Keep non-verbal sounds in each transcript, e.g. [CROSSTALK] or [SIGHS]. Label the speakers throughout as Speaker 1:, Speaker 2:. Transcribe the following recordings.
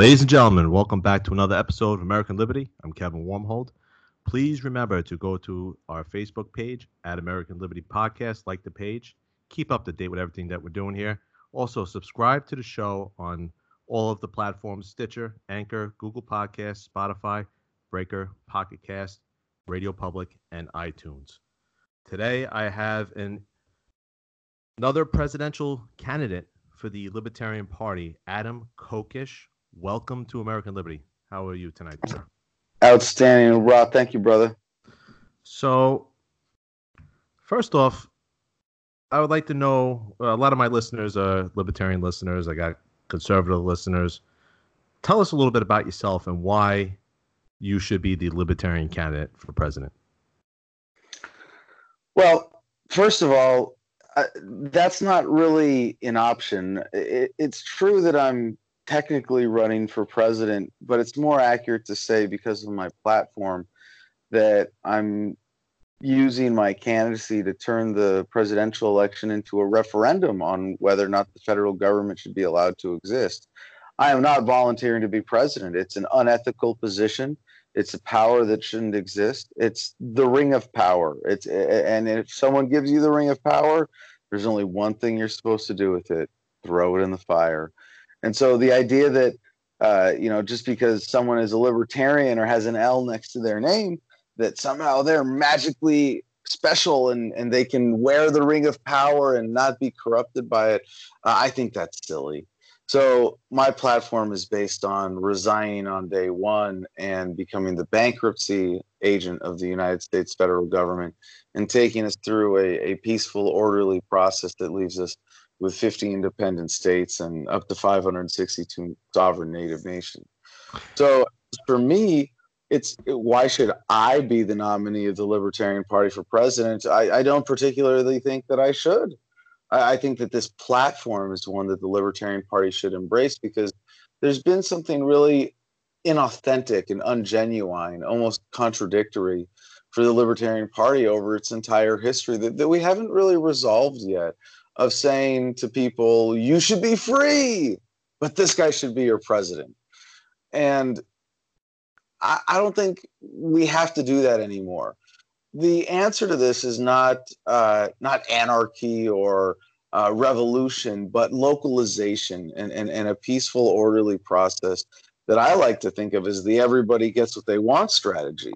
Speaker 1: Ladies and gentlemen, welcome back to another episode of American Liberty. I'm Kevin Warmhold. Please remember to go to our Facebook page at American Liberty Podcast, like the page, keep up to date with everything that we're doing here. Also, subscribe to the show on all of the platforms Stitcher, Anchor, Google Podcasts, Spotify, Breaker, Pocket Cast, Radio Public, and iTunes. Today, I have an another presidential candidate for the Libertarian Party, Adam Kokesh. Welcome to American Liberty. How are you tonight, sir?
Speaker 2: Outstanding, Rob. Thank you, brother.
Speaker 1: So, first off, I would like to know a lot of my listeners are libertarian listeners. I got conservative listeners. Tell us a little bit about yourself and why you should be the libertarian candidate for president.
Speaker 2: Well, first of all, uh, that's not really an option. It, it's true that I'm technically running for president, but it's more accurate to say because of my platform that I'm using my candidacy to turn the presidential election into a referendum on whether or not the federal government should be allowed to exist. I am not volunteering to be president. It's an unethical position. It's a power that shouldn't exist. It's the ring of power. It's and if someone gives you the ring of power, there's only one thing you're supposed to do with it: throw it in the fire. And so the idea that uh, you know just because someone is a libertarian or has an L next to their name that somehow they're magically special and, and they can wear the ring of power and not be corrupted by it. Uh, I think that's silly. So my platform is based on resigning on day one and becoming the bankruptcy agent of the United States federal government and taking us through a, a peaceful, orderly process that leaves us with 50 independent states and up to 562 sovereign native nations. So for me, it's why should I be the nominee of the Libertarian Party for president? I, I don't particularly think that I should. I, I, think that this platform is one that the Libertarian Party should embrace because there's been something really inauthentic and ungenuine, almost contradictory for the Libertarian Party over its entire history that, that we haven't really resolved yet of saying to people, you should be free, but this guy should be your president. And I, I don't think we have to do that anymore. The answer to this is not uh, not anarchy or uh, revolution, but localization and, and, and a peaceful, orderly process that I like to think of as the everybody gets what they want strategy.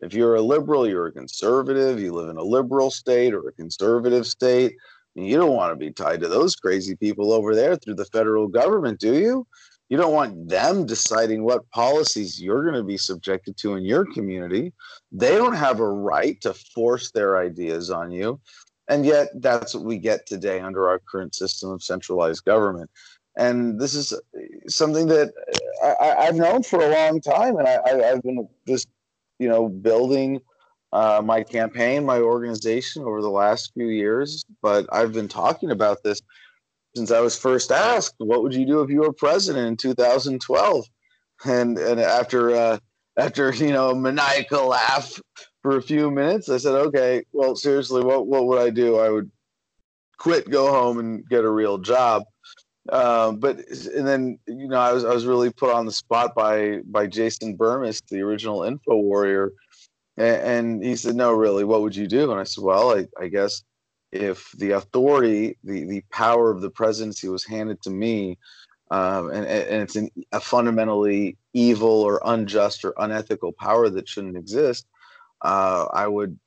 Speaker 2: If you're a liberal, you're a conservative, you live in a liberal state or a conservative state, you don't want to be tied to those crazy people over there through the federal government, do you? You don't want them deciding what policies you're going to be subjected to in your community. They don't have a right to force their ideas on you. And yet, that's what we get today under our current system of centralized government. And this is uh, something that uh, I, have known for a long time. And I, have been just, you know, building uh, my campaign, my organization over the last few years. But I've been talking about this since I was first asked, "What would you do if you were president in 2012?" And and after uh, after you know maniacal laugh for a few minutes, I said, "Okay, well, seriously, what what would I do? I would quit, go home, and get a real job." Um, but and then you know I was I was really put on the spot by by Jason Bermas, the original Info Warrior, and, and he said, "No, really, what would you do?" And I said, "Well, I, I guess if the authority, the the power of the presidency was handed to me, um, and, and it's an, a fundamentally evil or unjust or unethical power that shouldn't exist, uh, I would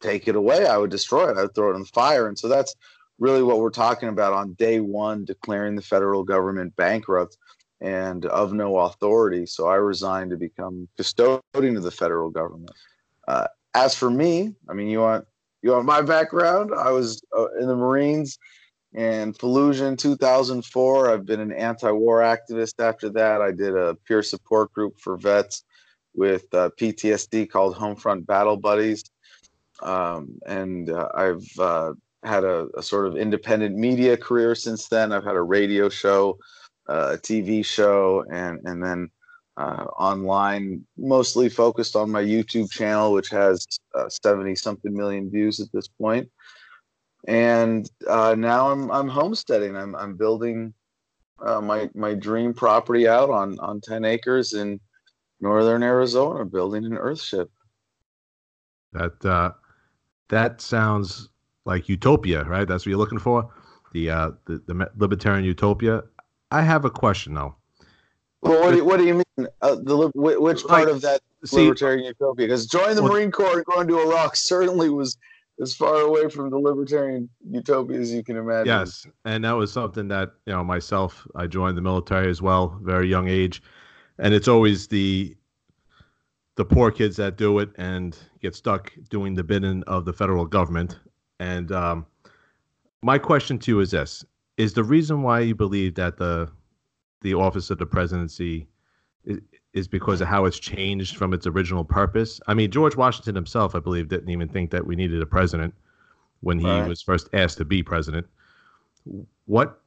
Speaker 2: take it away. I would destroy it. I would throw it in the fire. And so that's really what we're talking about on day one, declaring the federal government bankrupt and of no authority. So I resigned to become custodian of the federal government. Uh, as for me, I mean, you want you want my background? I was uh, in the Marines and Fallujah in 2004. I've been an anti-war activist after that. I did a peer support group for vets with uh, PTSD called Homefront Battle Buddies, um, and uh, I've uh, had a, a, sort of independent media career since then. I've had a radio show, a TV show, and and then uh, online, mostly focused on my YouTube channel, which has 70 something million views at this point. And uh, now I'm I'm homesteading. I'm I'm building uh, my my dream property out on on ten acres in northern Arizona, building an Earthship.
Speaker 1: That uh, that sounds like utopia, right? That's what you're looking for, the uh, the, the libertarian utopia. I have a question though.
Speaker 2: Well, what do you, what do you mean? Uh, the which part like, of that see, libertarian utopia? Because joining the well, Marine Corps and going to Iraq certainly was as far away from the libertarian utopia as you can imagine.
Speaker 1: Yes, and that was something that you know myself. I joined the military as well, very young age, and it's always the the poor kids that do it and get stuck doing the bidding of the federal government. And um, my question to you is this: Is the reason why you believe that the the office of the presidency is, is because of how it's changed from its original purpose. I mean, George Washington himself, I believe, didn't even think that we needed a president when he right. was first asked to be president. What?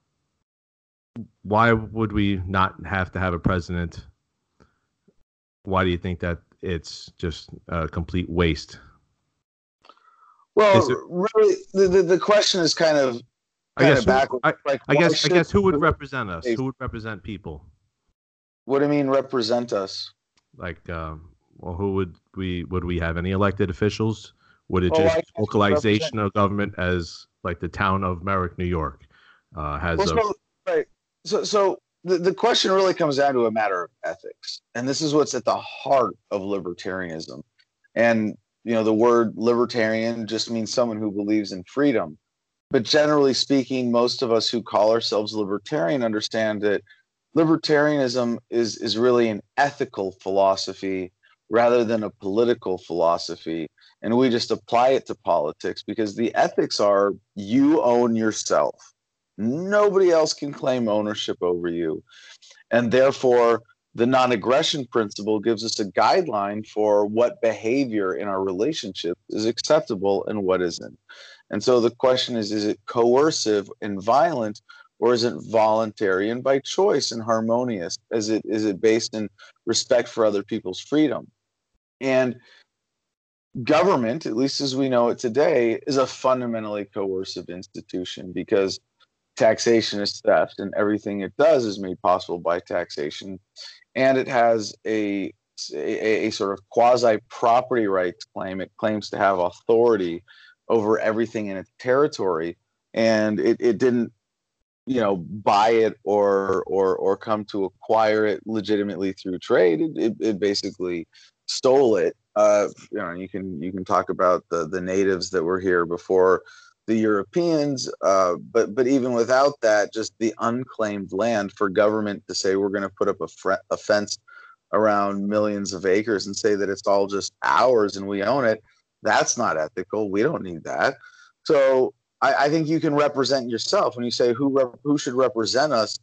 Speaker 1: Why would we not have to have a president? Why do you think that it's just a complete waste?
Speaker 2: Well, it, really, the, the, the question is kind of
Speaker 1: I guess, who, I, like, I guess I guess who would represent us? Who would represent people?
Speaker 2: What do you mean represent us?
Speaker 1: Like, um, well, who would we would we have any elected officials? Would it just localization of government as like the town of Merrick, New York, uh, has well,
Speaker 2: a so, right. So, so the, the question really comes down to a matter of ethics, and this is what's at the heart of libertarianism. And you know, the word libertarian just means someone who believes in freedom. But generally speaking, most of us who call ourselves libertarian understand that libertarianism is is really an ethical philosophy rather than a political philosophy. And we just apply it to politics because the ethics are you own yourself. Nobody else can claim ownership over you. And therefore the non-aggression principle gives us a guideline for what behavior in our relationship is acceptable and what isn't and so the question is is it coercive and violent or is it voluntary and by choice and harmonious? Is it is it based in respect for other people's freedom? And government at least as we know it today is a fundamentally coercive institution because taxation is theft and everything it does is made possible by taxation. And it has a a, a sort of quasi property rights claim. It claims to have authority over everything in its territory and it, it didn't you know buy it or or or come to acquire it legitimately through trade. It, it, it basically stole it. Uh, you know you can you can talk about the the natives that were here before the Europeans uh, but but even without that just the unclaimed land for government to say we're going to put up a, a fence around millions of acres and say that it's all just ours and we own it that's not ethical we don't need that so I, I think you can represent yourself when you say who rep, who should represent us.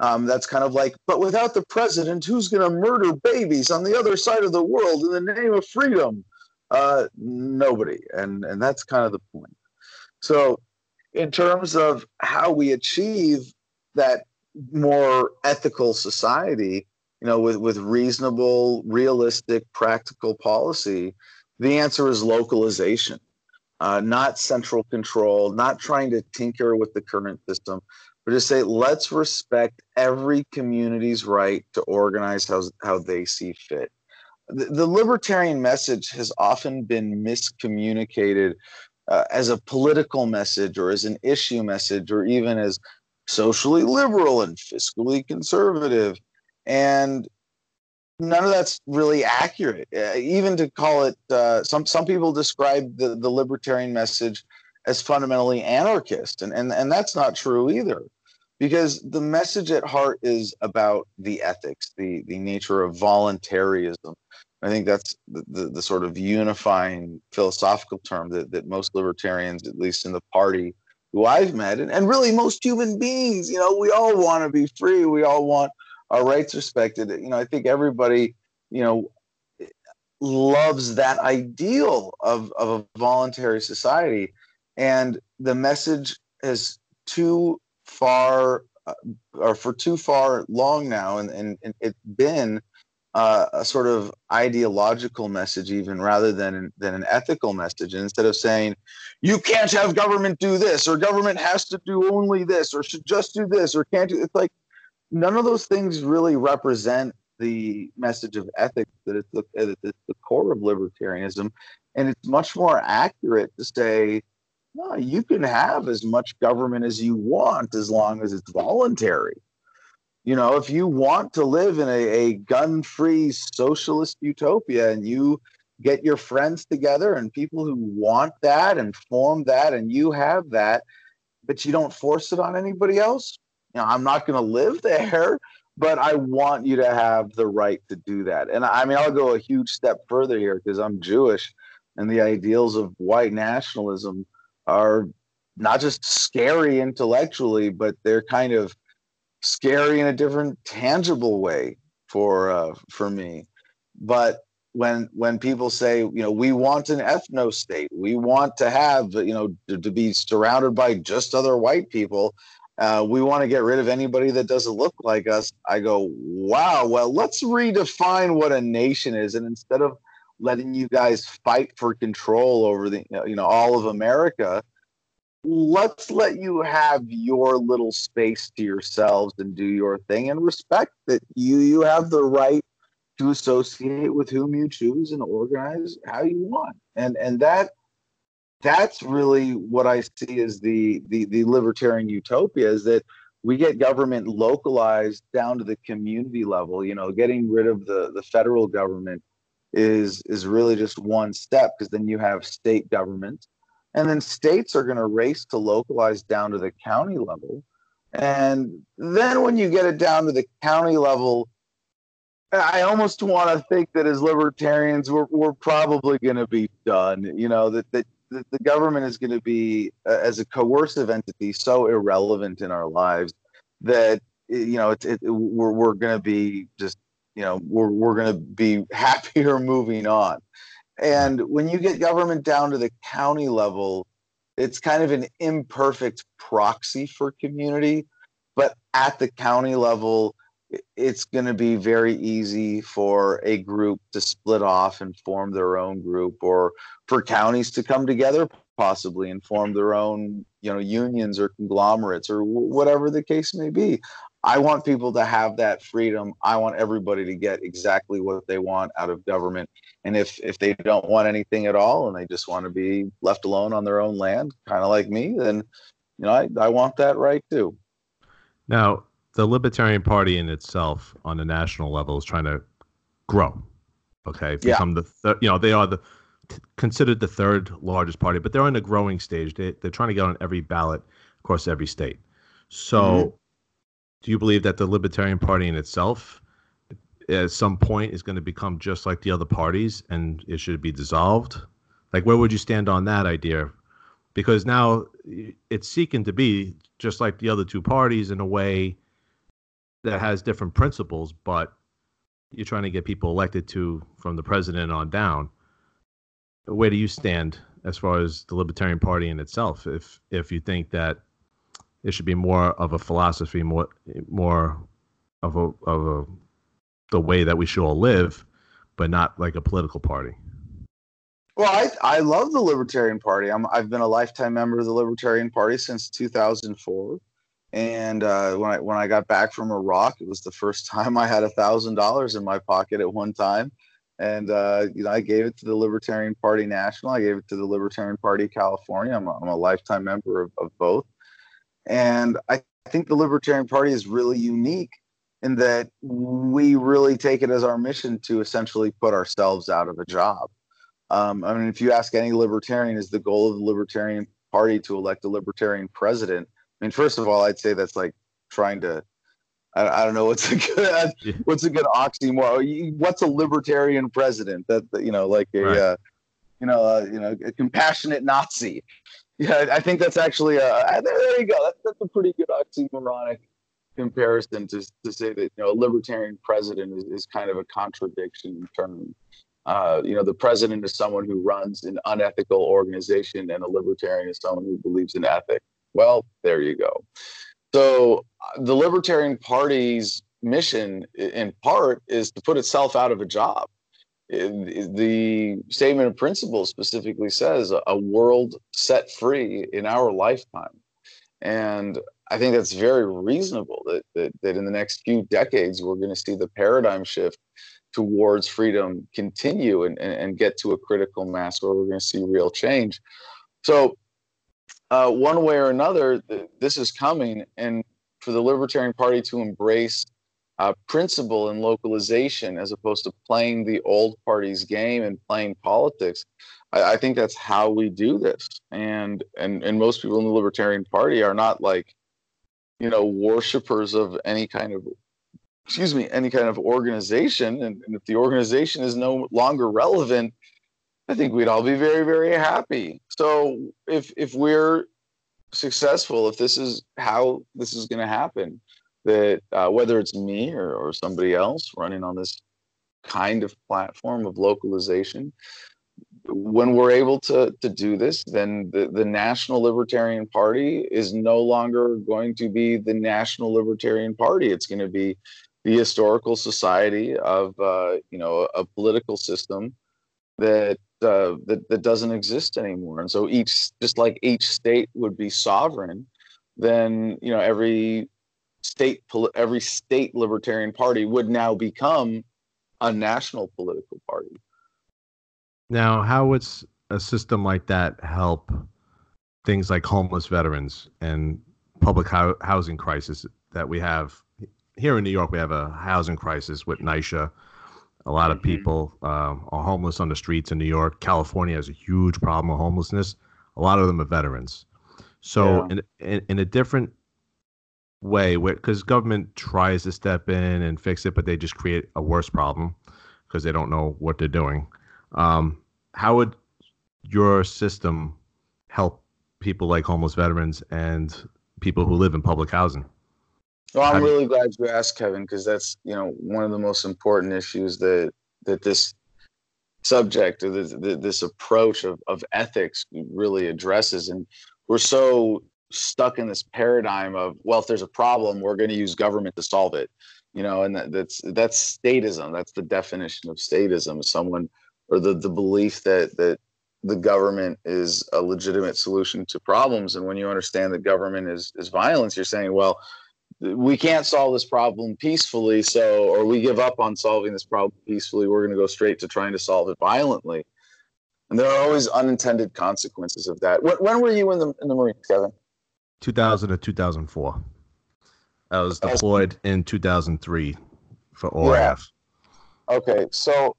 Speaker 2: Um, that's kind of like, but without the president, who's going to murder babies on the other side of the world in the name of freedom? Uh, nobody, and and that's kind of the point. So, in terms of how we achieve that more ethical society, you know, with with reasonable, realistic, practical policy, the answer is localization uh, not central control, not trying to tinker with the current system, but just say, let's respect every community's right to organize how, how they see fit. The, libertarian message has often been miscommunicated uh, as a political message or as an issue message or even as socially liberal and fiscally conservative. And none of that's really accurate. Uh, even to call it, uh, some some people describe the, the libertarian message as fundamentally anarchist, and, and and that's not true either, because the message at heart is about the ethics, the the nature of voluntarism. I think that's the, the, the sort of unifying philosophical term that, that most libertarians, at least in the party who I've met, and, and really most human beings, you know, we all want to be free. We all want our rights respected. You know, I think everybody, you know, loves that ideal of, of a voluntary society. And the message has too far, uh, or for too far long now, and, and, and it's been uh, a sort of ideological message, even rather than than an ethical message. And instead of saying you can't have government do this, or government has to do only this, or should just do this, or can't do, it's like none of those things really represent the message of ethics that is the, the core of libertarianism. And it's much more accurate to say, no, you can have as much government as you want as long as it's voluntary. You know, if you want to live in a, a gun free socialist utopia and you get your friends together and people who want that and form that and you have that, but you don't force it on anybody else, you know, I'm not going to live there, but I want you to have the right to do that. And I mean, I'll go a huge step further here because I'm Jewish and the ideals of white nationalism are not just scary intellectually, but they're kind of scary in a different tangible way for uh, for me. But when when people say, you know, we want an ethno state, we want to have, you know, to, to be surrounded by just other white people, uh, we want to get rid of anybody that doesn't look like us. I go, wow. Well, let's redefine what a nation is, and instead of letting you guys fight for control over the you know all of America, let's let you have your little space to yourselves and do your thing and respect that you you have the right to associate with whom you choose and organize how you want and and that that's really what i see as the the, the libertarian utopia is that we get government localized down to the community level you know getting rid of the the federal government is is really just one step because then you have state government, and then states are going to race to localize down to the county level. And then when you get it down to the county level, I almost want to think that as libertarians, we're, we're probably going to be done. You know, that, that, that the government is going to be, uh, as a coercive entity, so irrelevant in our lives that, you know, it, it, we're, we're going to be just, you know, we're, we're going to be [LAUGHS] happier moving on. And when you get government down to the county level, it's kind of an imperfect proxy for community. But at the county level, it's going to be very easy for a group to split off and form their own group or for counties to come together possibly and form their own you know unions or conglomerates or w- whatever the case may be I want people to have that freedom. I want everybody to get exactly what they want out of government. And if if they don't want anything at all and they just want to be left alone on their own land, kind of like me, then you know I, I want that right too.
Speaker 1: Now, the Libertarian Party in itself on the national level is trying to grow. Okay, become yeah. the th- you know they are the considered the third largest party, but they're in a growing stage. They they're trying to get on every ballot across every state. So. Mm-hmm do you believe that the Libertarian Party in itself, at some point, is going to become just like the other parties and it should be dissolved? Like, where would you stand on that idea? Because now it's seeking to be just like the other two parties in a way that has different principles, but you're trying to get people elected to from the president on down. Where do you stand as far as the Libertarian Party in itself? If if you think that it should be more of a philosophy, more more of a of a the way that we should all live, but not like a political party.
Speaker 2: Well, I I love the Libertarian Party. I'm I've been a lifetime member of the Libertarian Party since 2004. And uh, when I when I got back from Iraq, it was the first [LAUGHS] time I had a thousand dollars in my pocket at one time, and uh, you know I gave it to the Libertarian Party National. I gave it to the Libertarian Party California. I'm a, I'm a lifetime member of, of both, and I think the Libertarian Party is really unique in that we really take it as our mission to essentially put ourselves out of a job. Um, I mean, if you ask any libertarian, is the goal of the Libertarian Party to elect a libertarian president? I mean, first of all, I'd say that's like trying to. I, I don't know what's a good [LAUGHS] what's a good oxymoron. What's a libertarian president? That you know, like a right. uh, you know, uh, you know, a compassionate Nazi. Yeah, I think that's actually a, uh, there, there you go. That's, that's a pretty good oxymoronic comparison to, to say that you know a libertarian president is, is kind of a contradiction in terms. Uh, you know, the president is someone who runs an unethical organization, and a libertarian is someone who believes in ethics. Well, there you go. So uh, the Libertarian Party's mission, in part, is to put itself out of a job the statement of principle specifically says a world set free in our lifetime. And I think that's very reasonable that, that, that in the next few decades, we're going to see the paradigm shift towards freedom continue and, and, and get to a critical mass where we're going to see real change. So, uh, one way or another, th- this is coming. And for the Libertarian Party to embrace uh, principle and localization as opposed to playing the old party's game and playing politics, I, I think that's how we do this. And, and, and most people in the Libertarian Party are not like, you know, worshippers of any kind of excuse me, any kind of organization. And, and, if the organization is no longer relevant, I think we'd all be very, very happy. So if if we're successful, if this is how this is going to happen, that uh, whether it's me or, or somebody else running on this kind of platform of localization, when we're able to, to do this, then the, the National Libertarian Party is no longer going to be the National Libertarian Party. It's going to be the historical society of uh, you know a political system that, uh, that that doesn't exist anymore. And so each, just like each state would be sovereign, then you know every state every state libertarian party would now become a national political party.
Speaker 1: Now, how would a system like that help things like homeless veterans and public ho- housing crisis that we have here in New York, we have a housing crisis with NYCHA. A lot of mm-hmm. people uh, are homeless on the streets in New York. California has a huge problem with homelessness. A lot of them are veterans. So, yeah. in, in, in a different way, because government tries to step in and fix it, but they just create a worse problem because they don't know what they're doing. Um, how would your system help people like homeless veterans and people who live in public housing?
Speaker 2: Well, I'm really glad you asked, Kevin, because that's you know one of the most important issues that that this subject or this, this approach of, of ethics really addresses. And we're so stuck in this paradigm of well, if there's a problem, we're going to use government to solve it. You know, and that, that's that's statism. That's the definition of statism. Someone or the the belief that that the government is a legitimate solution to problems. And when you understand that government is is violence, you're saying, well, we can't solve this problem peacefully so or we give up on solving this problem peacefully we're going to go straight to trying to solve it violently. And there are always unintended consequences of that. When, when were you in the in the marines kevin?
Speaker 1: 2000 to 2004 i was deployed in 2003 for oraf
Speaker 2: yeah. okay so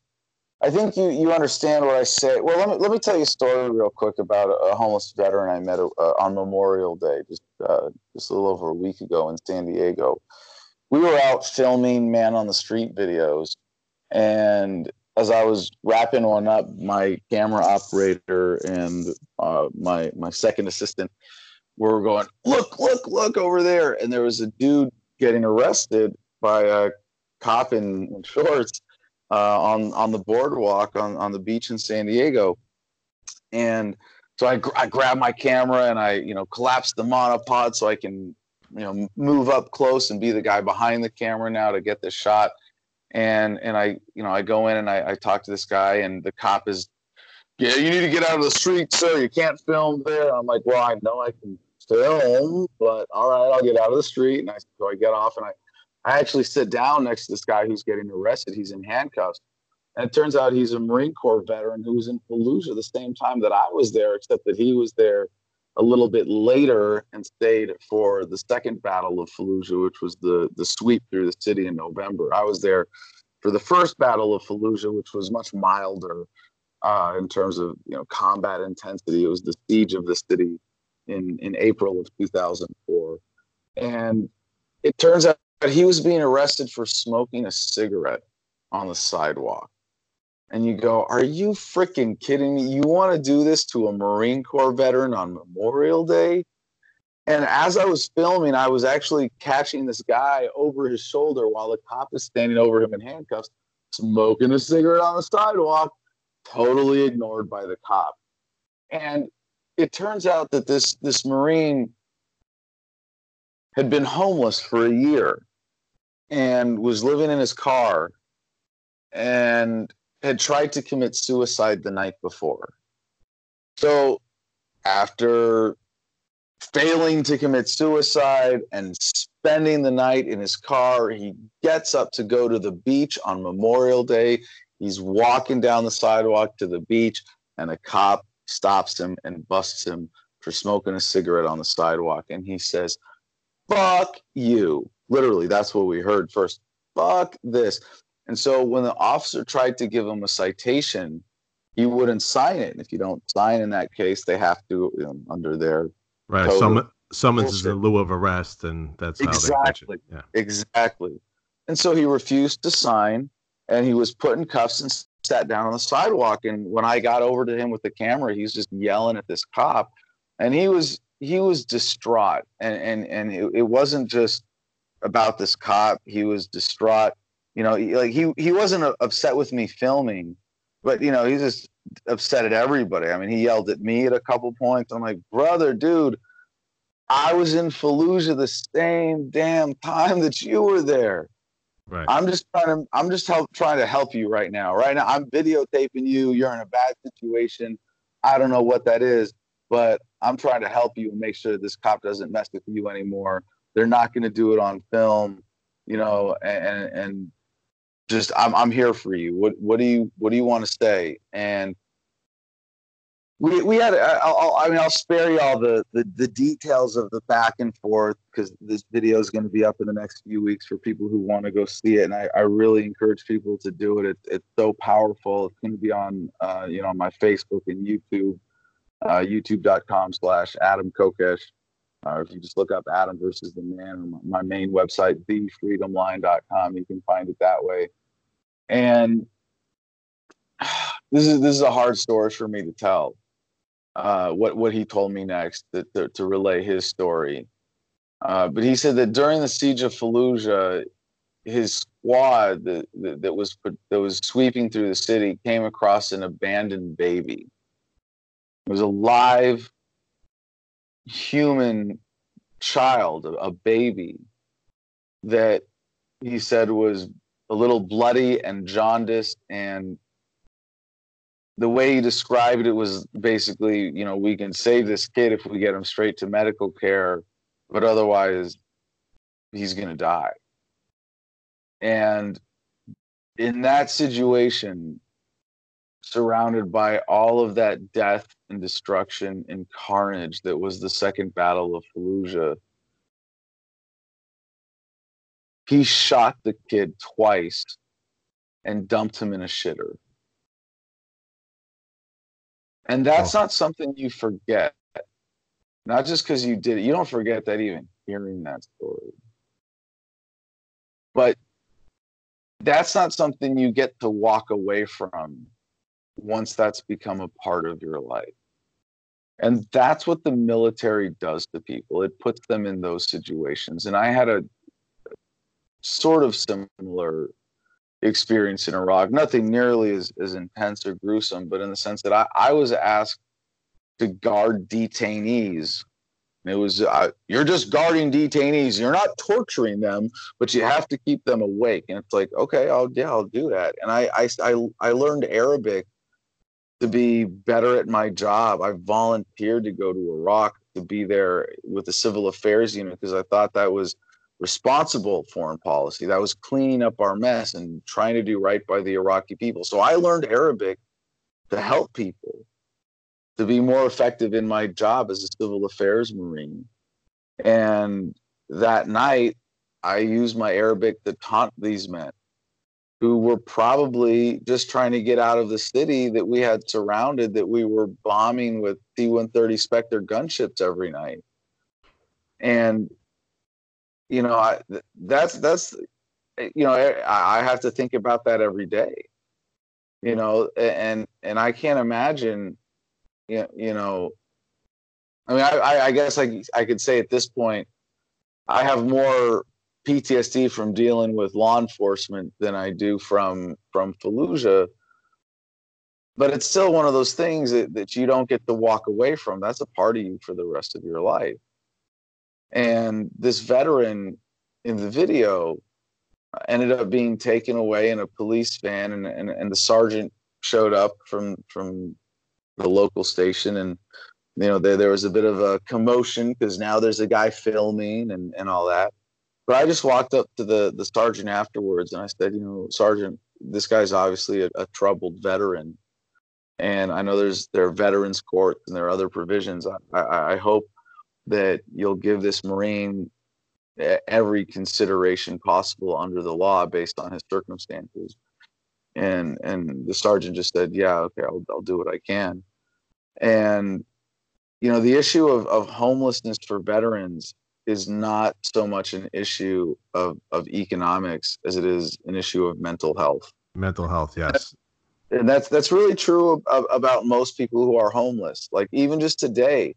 Speaker 2: I think you you understand what I say. Well, let me let me tell you a story real quick about a, homeless veteran I met uh, on Memorial Day, just uh, just a little over a week ago in San Diego. We were out filming man on the street videos, and as I was wrapping one up, my camera operator and uh, my my second assistant were going, "Look, look, look over there!" And there was a dude getting arrested by a cop in, in shorts uh, on on the boardwalk on on the beach in San Diego, and so I, I grab my camera and I you know collapse the monopod so I can you know move up close and be the guy behind the camera now to get this shot. And and I you know I go in and I, I talk to this guy and the cop is yeah you need to get out of the street sir. You can't film there. I'm like well I know I can film but all right I'll get out of the street. And I so I get off and I I actually sit down next to this guy who's getting arrested. He's in handcuffs. And it turns out he's a Marine Corps veteran who was in Fallujah the same time that I was there, except that he was there a little bit later and stayed for the second battle of Fallujah, which was the, the sweep through the city in November. I was there for the first battle of Fallujah, which was much milder uh, in terms of you know combat intensity. It was the siege of the city in, in April of 2004. And it turns out but he was being arrested for smoking a cigarette on the sidewalk. And you go, Are you freaking kidding me? You want to do this to a Marine Corps veteran on Memorial Day? And as I was filming, I was actually catching this guy over his shoulder while the cop is standing over him in handcuffs, smoking a cigarette on the sidewalk, totally ignored by the cop. And it turns out that this this Marine had been homeless for a year and was living in his car and had tried to commit suicide the night before. So after failing to commit suicide and spending the night in his car. He gets up to go to the beach on Memorial Day. He's walking down the sidewalk to the beach, and a cop stops him and busts him for smoking a cigarette on the sidewalk. And he says, Fuck you. Literally, that's what we heard first. Fuck this. And so when the officer tried to give him a citation, he wouldn't sign it. And if you don't sign in that case, they have to, you know, under their
Speaker 1: right. Some, summons is in lieu of arrest, and that's how
Speaker 2: exactly.
Speaker 1: they
Speaker 2: Yeah. Exactly. And so he refused to sign, and he was put in cuffs and sat down on the sidewalk. And when I got over to him with the camera, he was just yelling at this cop, and he was he was distraught. And and and it, it wasn't just about this cop. He was distraught. You know, like he he wasn't uh, upset with me filming but you know, he's just upset at everybody. I mean, he yelled at me at a couple points. I'm like, brother, dude, I was in Fallujah the same damn time that you were there.
Speaker 1: Right.
Speaker 2: I'm just trying to I'm just help, trying to help you right now. Right now, I'm videotaping you. You're in a bad situation. I don't know what that is, but I'm trying to help you and make sure this cop doesn't mess with you anymore. They're not going to do it on film, you know, and and just I'm I'm here for you. What what do you what do you want to say? And we we had I'll, I mean I'll spare you all the, the the details of the back and forth because this video is going to be up in the next few weeks for people who want to go see it. And I, I really encourage people to do it. it it's so powerful. It's going to be on uh, you know my Facebook and YouTube, uh, YouTube.com slash Adam Kokesh. Or if you just look up Adam versus the Man, or my main website, thefreedomline.com, you can find it that way. And [SIGHS] this is this is a hard story for me to tell. Uh, what what he told me next to, to, to relay his story. Uh, but he said that during the siege of Fallujah, his squad that, that, that was that was sweeping through the city came across an abandoned baby. It was a live human child, a baby that he said was a little bloody and jaundiced and the way he described it was basically, you know, we can save this kid if we get him straight to medical care, but otherwise he's going to die. And in that situation, surrounded by all of that death and destruction and carnage that was the second battle of Fallujah. He shot the kid twice and dumped him in a shitter. And that's oh. not something you forget. Not just because you did it. You don't forget that even hearing that story. But that's not something you get to walk away from once that's become a part of your life. And that's what the military does to people. It puts them in those situations. And I had a sort of similar experience in Iraq, nothing nearly as, as intense or gruesome, but in the sense that I, I was asked to guard detainees. And it was, uh, you're just guarding detainees. You're not torturing them, but you have to keep them awake. And it's like, okay, I'll, yeah, I'll do that. And I, I, I, I learned Arabic to be better at my job. I volunteered to go to Iraq to be there with the civil affairs unit because I thought that was responsible foreign policy. That was cleaning up our mess and trying to do right by the Iraqi people. So I learned Arabic to help people to be more effective in my job as a civil affairs marine. And that night, I used my Arabic to taunt these men who were probably just trying to get out of the city that we had surrounded, that we were bombing with T 130 Spectre gunships every night. And, you know, I, that's, that's, you know, I, I have to think about that every day, you know, and, and I can't imagine, you know, I mean, I, I guess I, I could say at this point, I have more PTSD from dealing with law enforcement than I do from from Fallujah. But it's still one of those things that, that you don't get to walk away from. That's a part of you for the rest of your life. And this veteran in the video ended up being taken away in a police van and, and, and the sergeant showed up from from the local station and you know, there there was a bit of a commotion because now there's a guy filming and and all that. But I just walked up to the the sergeant afterwards and I said, you know, sergeant, this guy's obviously a, a troubled veteran, and I know there's there are veterans courts and there are other provisions. I, I, I hope that you'll give this Marine every consideration possible under the law based on his circumstances. And and the sergeant just said, "Yeah, okay, I'll I'll do what I can." And you know, the issue of of homelessness for veterans is not so much an issue of of economics as it is an issue of mental health.
Speaker 1: Mental health, yes.
Speaker 2: And that's that's really true of, about most people who are homeless. Like even just today,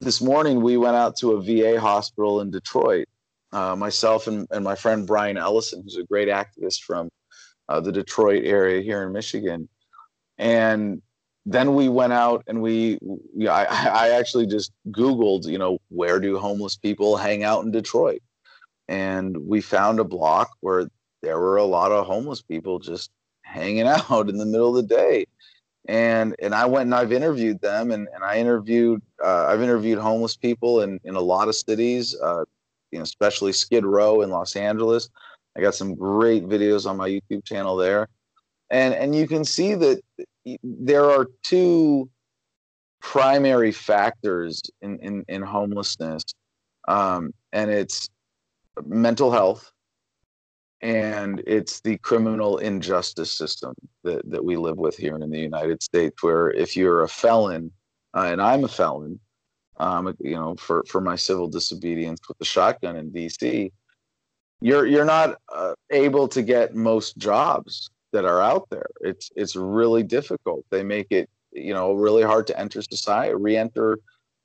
Speaker 2: this morning we went out to a VA hospital in Detroit. Uh, myself and, and my friend Brian Ellison, who's a great activist from uh, the Detroit area here in Michigan. And then we went out and we, we I, [LAUGHS] I actually just Googled, you know, where do homeless people hang out in Detroit? And we found a block where there were a lot of homeless people just hanging [LAUGHS] out in the middle of the day and and I went and I've interviewed them and, and I interviewed uh, I've interviewed homeless people in, in a lot of cities, uh, you know, especially Skid Row in Los Angeles. I got some great videos on my YouTube channel there, and and you can see that there are two primary factors in in, in homelessness, um, and it's mental health and it's the criminal injustice system that, that we live with here in the United States, where if you're a felon, uh, and I'm a felon, um, you know, for, for my civil disobedience with the shotgun in DC, you're you're not uh, able to get most jobs that are out there. It's it's really difficult. They make it you know really hard to enter society, re-enter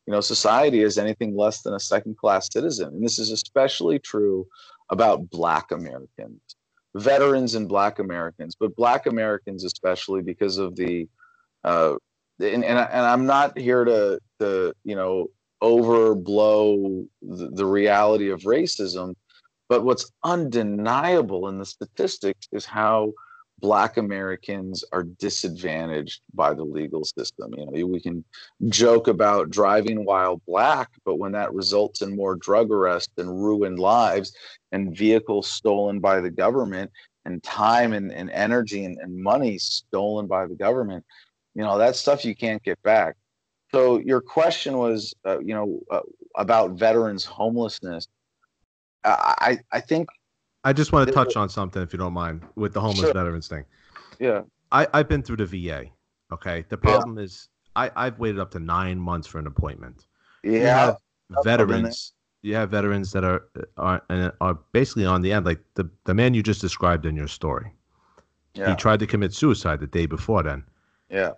Speaker 2: you know society as anything less than a second class citizen, and this is especially true about Black Americans, veterans and Black Americans, but Black Americans especially because of the, uh, and, and, and I'm not here to, to you know, overblow the, the reality of racism, but what's undeniable in the statistics is how black americans are disadvantaged by the legal system. You know we can joke about driving while black but when that results in more drug arrests and ruined lives and vehicles stolen by the government and time and, and energy and, and money stolen by the government you know that stuff you can't get back. So your question was uh, you know uh, about veterans homelessness. I i think
Speaker 1: I just want to touch on something, if you don't mind, with the homeless sure. veterans thing.
Speaker 2: Yeah.
Speaker 1: I, I've been through the VA. Okay. The problem yeah. is I, I've waited up to nine months for an appointment.
Speaker 2: Yeah.
Speaker 1: veterans. You have veterans that are are are basically on the end, like the the man you just described in your story. Yeah. He tried to commit suicide the day before then.
Speaker 2: Yeah.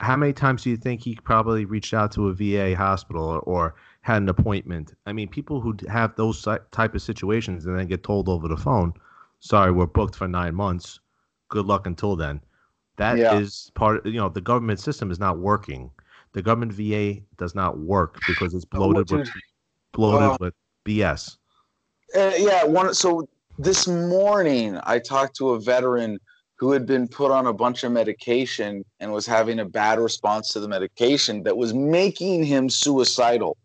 Speaker 1: How many times do you think he probably reached out to a VA hospital or, or had an appointment. I mean, people who have those type of situations and then get told over the phone, "Sorry, we're booked for nine months. Good luck until then." That yeah. is part. You know, the government system is not working. The government VA does not work because it's bloated with bloated with BS.
Speaker 2: Uh, yeah, one. So this morning, I talked to a veteran who had been put on a bunch of medication and was having a bad response to the medication that was making him suicidal.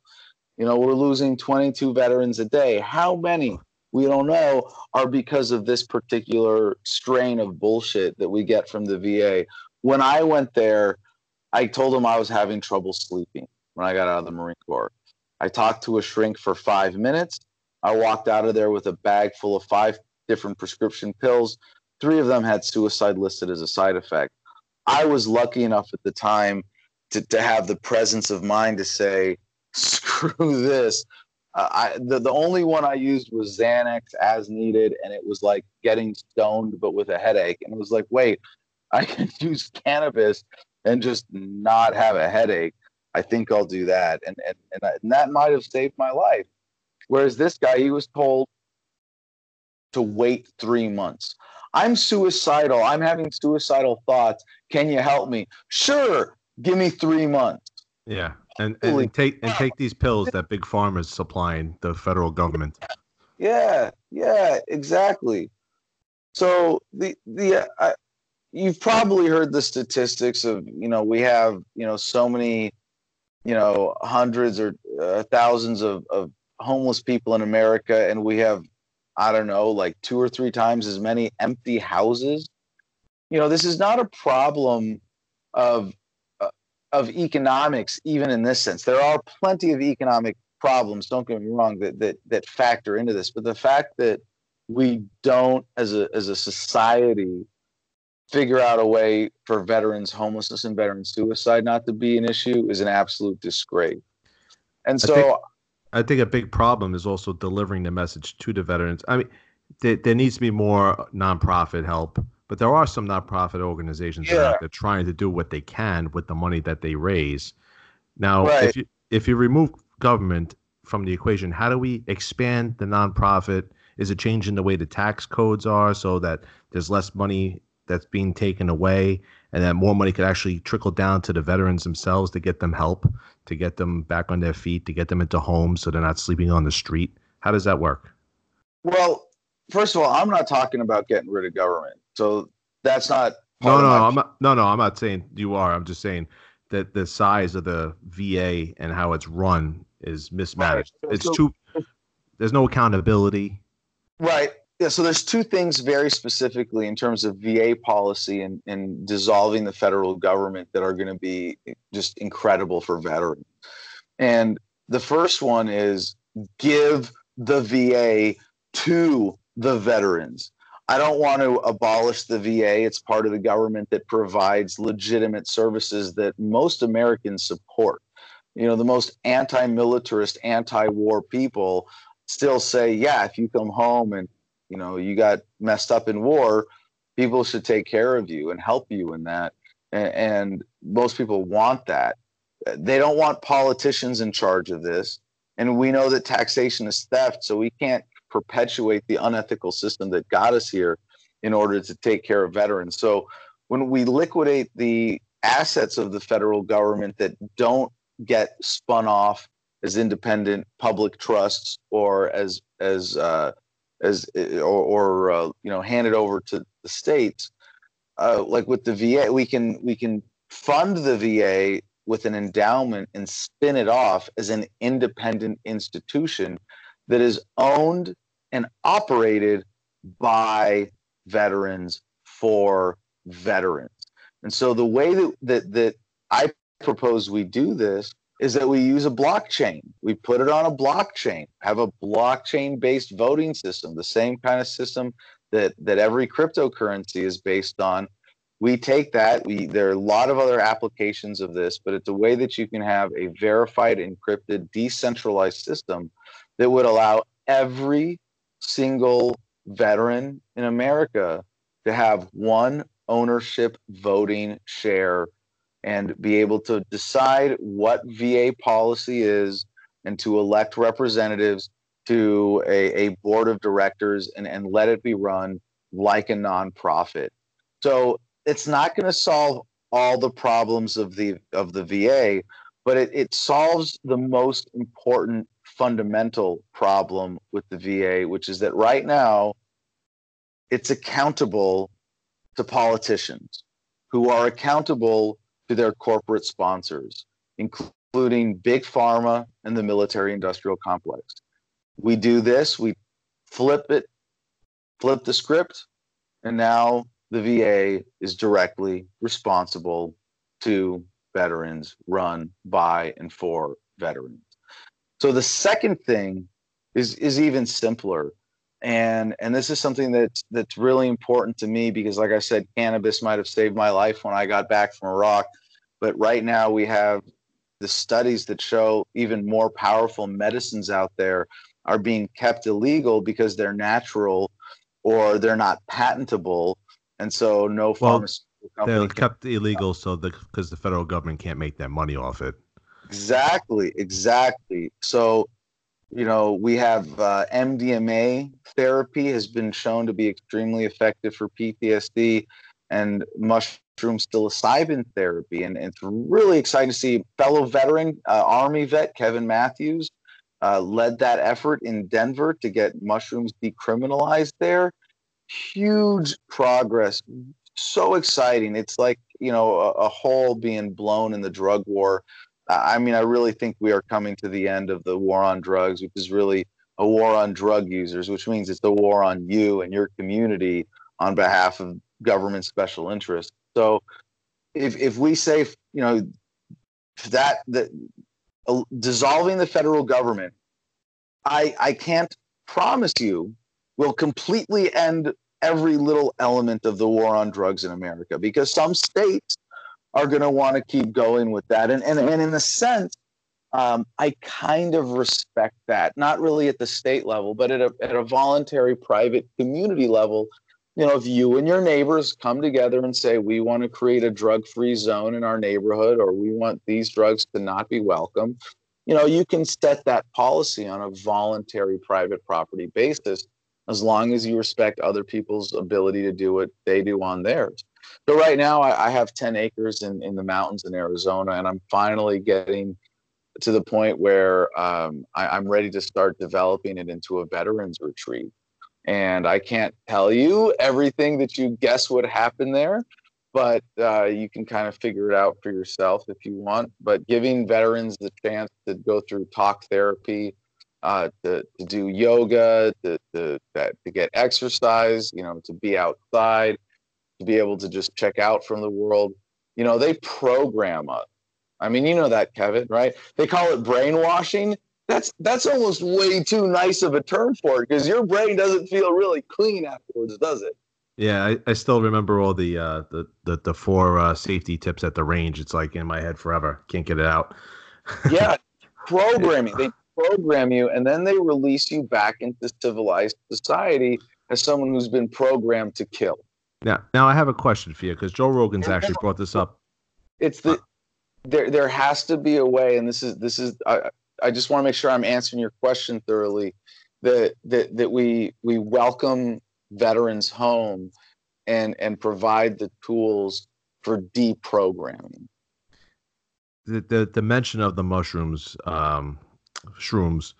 Speaker 2: You know, we're losing 22 veterans a day. How many? We don't know are because of this particular strain of bullshit that we get from the VA. When I went there, I told them I was having trouble sleeping when I got out of the Marine Corps. I talked to a shrink for five minutes. I walked out of there with a bag full of five different prescription pills. Three of them had suicide listed as a side effect. I was lucky enough at the time to, to have the presence of mind to say, [LAUGHS] screw this. Uh, I the, the only one I used was Xanax as needed, and it was like getting stoned but with a headache. And it was like, wait, [LAUGHS] I can use cannabis and just not have a headache. I think I'll do that, and and and, I, and that might have saved my life. Whereas this guy, he was told to wait three months. I'm suicidal. I'm having suicidal thoughts. Can you help me? Sure. Give me three months.
Speaker 1: Yeah and, and take and take these pills that big pharma is supplying the federal government.
Speaker 2: Yeah, yeah, exactly. So the the uh, you've probably heard the statistics of you know we have you know so many you know, hundreds or uh, thousands of, of homeless people in America, and we have, I don't know, like two or three times as many empty houses. You know, this is not a problem of of economics, even in this sense. There are plenty of economic problems. Don't get me wrong that that that factor into this, but the fact that we don't, as a as a society, figure out a way for veterans homelessness and veteran suicide not to be an issue is an absolute disgrace. And so
Speaker 1: I think, I think, a big problem is also delivering the message to the veterans. I mean, there, there needs to be more nonprofit help, but there are some nonprofit organizations yeah. that are trying to do what they can with the money that they raise. Now, right. if you if you remove government from the equation, how do we expand the nonprofit? Is it changing the way the tax codes are so that there's less money that's being taken away and that more money could actually trickle down to the veterans themselves to get them help, to get them back on their feet, to get them into homes so they're not sleeping on the street? How does that work?
Speaker 2: Well, first of all, I'm not talking about getting rid of government. So that's not
Speaker 1: no, no, I'm not, no, no. I'm not saying you are. I'm just saying that the size of the VA and how it's run is mismanaged. Right. It's so, too. There's no accountability.
Speaker 2: Right. Yeah, so there's two things very specifically in terms of VA policy and, and dissolving the federal government that are going to be just incredible for veterans. And the first one is give the VA to the veterans. I don't want to abolish the VA. It's part of the government that provides legitimate services that most Americans support. You know, the most anti militarist, anti war people still say, yeah, if you come home and you know you got messed up in war people should take care of you and help you in that and, and most people want that they don't want politicians in charge of this and we know that taxation is theft so we can't perpetuate the unethical system that got us here in order to take care of veterans. So when we liquidate the assets of the federal government that don't get spun off as independent public trusts or as as uh, as or, or uh, you know handed over to the states uh, like with the va we can we can fund the va with an endowment and spin it off as an independent institution that is owned and operated by veterans for veterans and so the way that that, that i propose we do this is that we use a blockchain. We put it on a blockchain, have a blockchain based voting system, the same kind of system that, that every cryptocurrency is based on. We take that, we there are a lot of other applications of this, but it's a way that you can have a verified, encrypted, decentralized system that would allow every single veteran in America to have one ownership voting share and be able to decide what VA policy is and to elect representatives to a, a board of directors and, and let it be run like a nonprofit. So it's not going to solve all the problems of the of the VA, but it, it solves the most important fundamental problem with the VA, which is that right now it's accountable to politicians who are accountable to their corporate sponsors, including big pharma and the military industrial complex. We do this, we flip it, flip the script, and now the VA is directly responsible to veterans, run by and for veterans. So the second thing is is even simpler. And and this is something that's that's really important to me because like I said, cannabis might have saved my life when I got back from Iraq. But right now we have the studies that show even more powerful medicines out there are being kept illegal because they're natural or they're not patentable, and so no well, pharmaceutical
Speaker 1: company. They're kept illegal so because the federal government can't make that money off it.
Speaker 2: Exactly, exactly. So, you know, we have uh, MDMA therapy has been shown to be extremely effective for PTSD, and mushroom psilocybin therapy. And, and it's really exciting to see fellow veteran, uh, Army vet Kevin Matthews uh, led that effort in Denver to get mushrooms decriminalized there. Huge progress. So exciting. It's like, you know, a, a hole being blown in the drug war. I mean, I really think we are coming to the end of the war on drugs, which is really a war on drug users, which means it's a war on you and your community on behalf of government special interests. So, if if we say, you know, that that uh, dissolving the federal government, I I can't promise you will completely end every little element of the war on drugs in America because some states are going to want to keep going with that. And, and, and in a sense, um, I kind of respect that, not really at the state level, but at a, at a voluntary private community level. You know, if you and your neighbors come together and say, we want to create a drug free zone in our neighborhood, or we want these drugs to not be welcome, you know, you can set that policy on a voluntary private property basis as long as you respect other people's ability to do what they do on theirs. So right now I, I have 10 acres in, in the mountains in Arizona, and I'm finally getting to the point where um, I, am ready to start developing it into a veterans retreat. And I can't tell you everything that you guess would happen there, but uh, you can kind of figure it out for yourself if you want. But giving veterans the chance to go through talk therapy, uh, to, to do yoga, to, to, to get exercise, you know, to be outside, to be able to just check out from the world. You know, they program us. I mean, you know that, Kevin, right? They call it brainwashing. That's that's almost way too nice of a term for it because your brain doesn't feel really clean afterwards, does it?
Speaker 1: Yeah, I, I still remember all the uh, the the, the four uh, safety tips at the range. It's like in my head forever. Can't get it out. [LAUGHS]
Speaker 2: yeah, programming. They program you, and then they release you back into civilized society as someone who's been programmed to kill.
Speaker 1: Now, now I have a question for you because Joe Rogan's actually brought this up.
Speaker 2: It's the there. There has to be a way, and this is this is. I, I just want to make sure I'm answering your question thoroughly. That that that we we welcome veterans home, and and provide the tools for deprogramming.
Speaker 1: The the, the mention of the mushrooms, um, shrooms,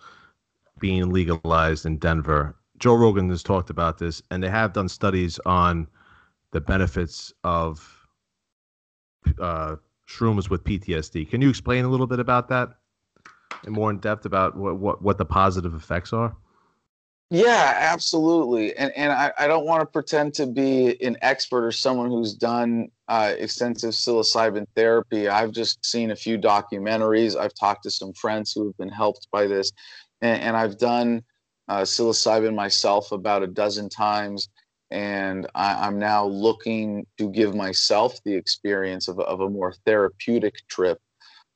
Speaker 1: being legalized in Denver. Joe Rogan has talked about this, and they have done studies on the benefits of uh, shrooms with PTSD. Can you explain a little bit about that and more in depth about what, what, what the positive effects are?
Speaker 2: Yeah, absolutely. And and I, I don't want to pretend to be an expert or someone who's done uh, extensive psilocybin therapy. I've just seen a few documentaries. I've talked to some friends who have been helped by this, and, and I've done uh, psilocybin myself about a dozen times and I, am now looking to give myself the experience of, of a more therapeutic trip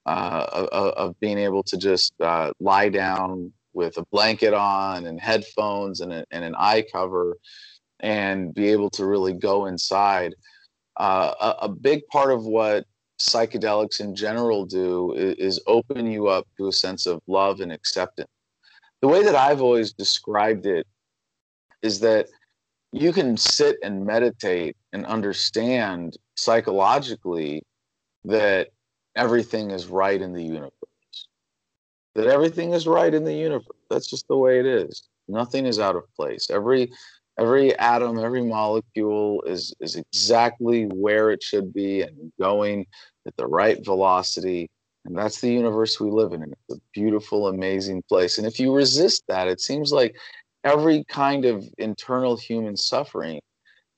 Speaker 2: uh, of, of, being able to just uh, lie down with a blanket on and headphones and, a, and an eye cover and be able to really go inside. Uh, a, a, big part of what psychedelics in general do is, is open you up to a sense of love and acceptance. The way that I've always described it is that you can sit and meditate and understand psychologically that everything is right in the universe. That everything is right in the universe. That's just the way it is. Nothing is out of place. Every every atom, every molecule is is exactly where it should be and going at the right velocity. And that's the universe we live in. And it's a beautiful, amazing place. And if you resist that, it seems like every kind of internal human suffering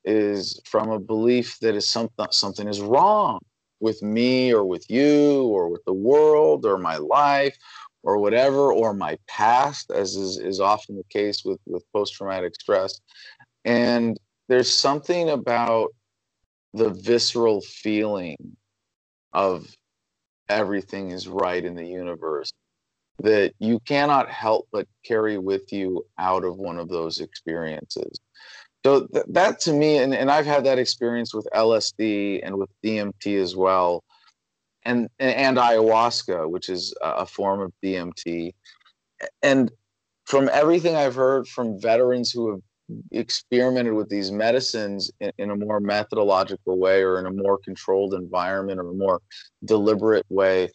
Speaker 2: is from a belief that is something something is wrong with me or with you or with the world or my life or whatever or my past as is, is often the case with with post-traumatic stress. And there's something about the visceral feeling of everything is right in the universe that you cannot help but carry with you out of one of those experiences. So th- that to me, and, and I've had that experience with LSD and with DMT as well, and and ayahuasca, which is a form of DMT. And from everything I've heard from veterans who have experimented with these medicines in, in, a more methodological way or in a more controlled environment or a more deliberate way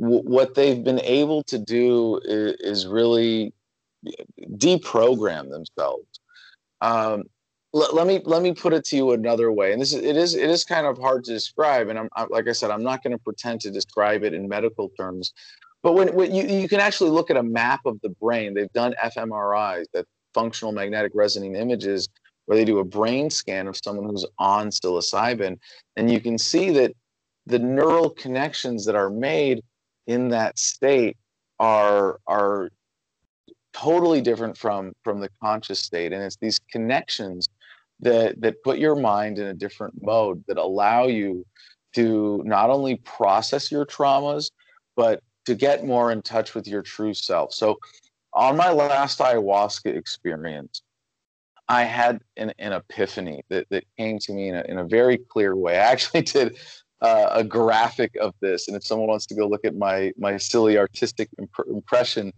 Speaker 2: what they've been able to do is, is really deprogram themselves. Um, let, let, me let me put it to you another way and this is it is it is kind of hard to describe and i'm I, like i said i'm not going to pretend to describe it in medical terms but when, when you, you can actually look at a map of the brain they've done fMRIs that functional magnetic resonant images where they do a brain scan of someone who's on psilocybin and you can see that the neural connections that are made in that state are are totally different from from the conscious state. And it's these connections that that put your mind in a different mode that allow you to not only process your traumas but to get more in touch with your true self. So on my last ayahuasca experience i had an, an epiphany that, that came to me in a, in a very clear way. I actually [LAUGHS] did uh, a graphic of this. And if someone wants to go look at my my silly artistic imp- impression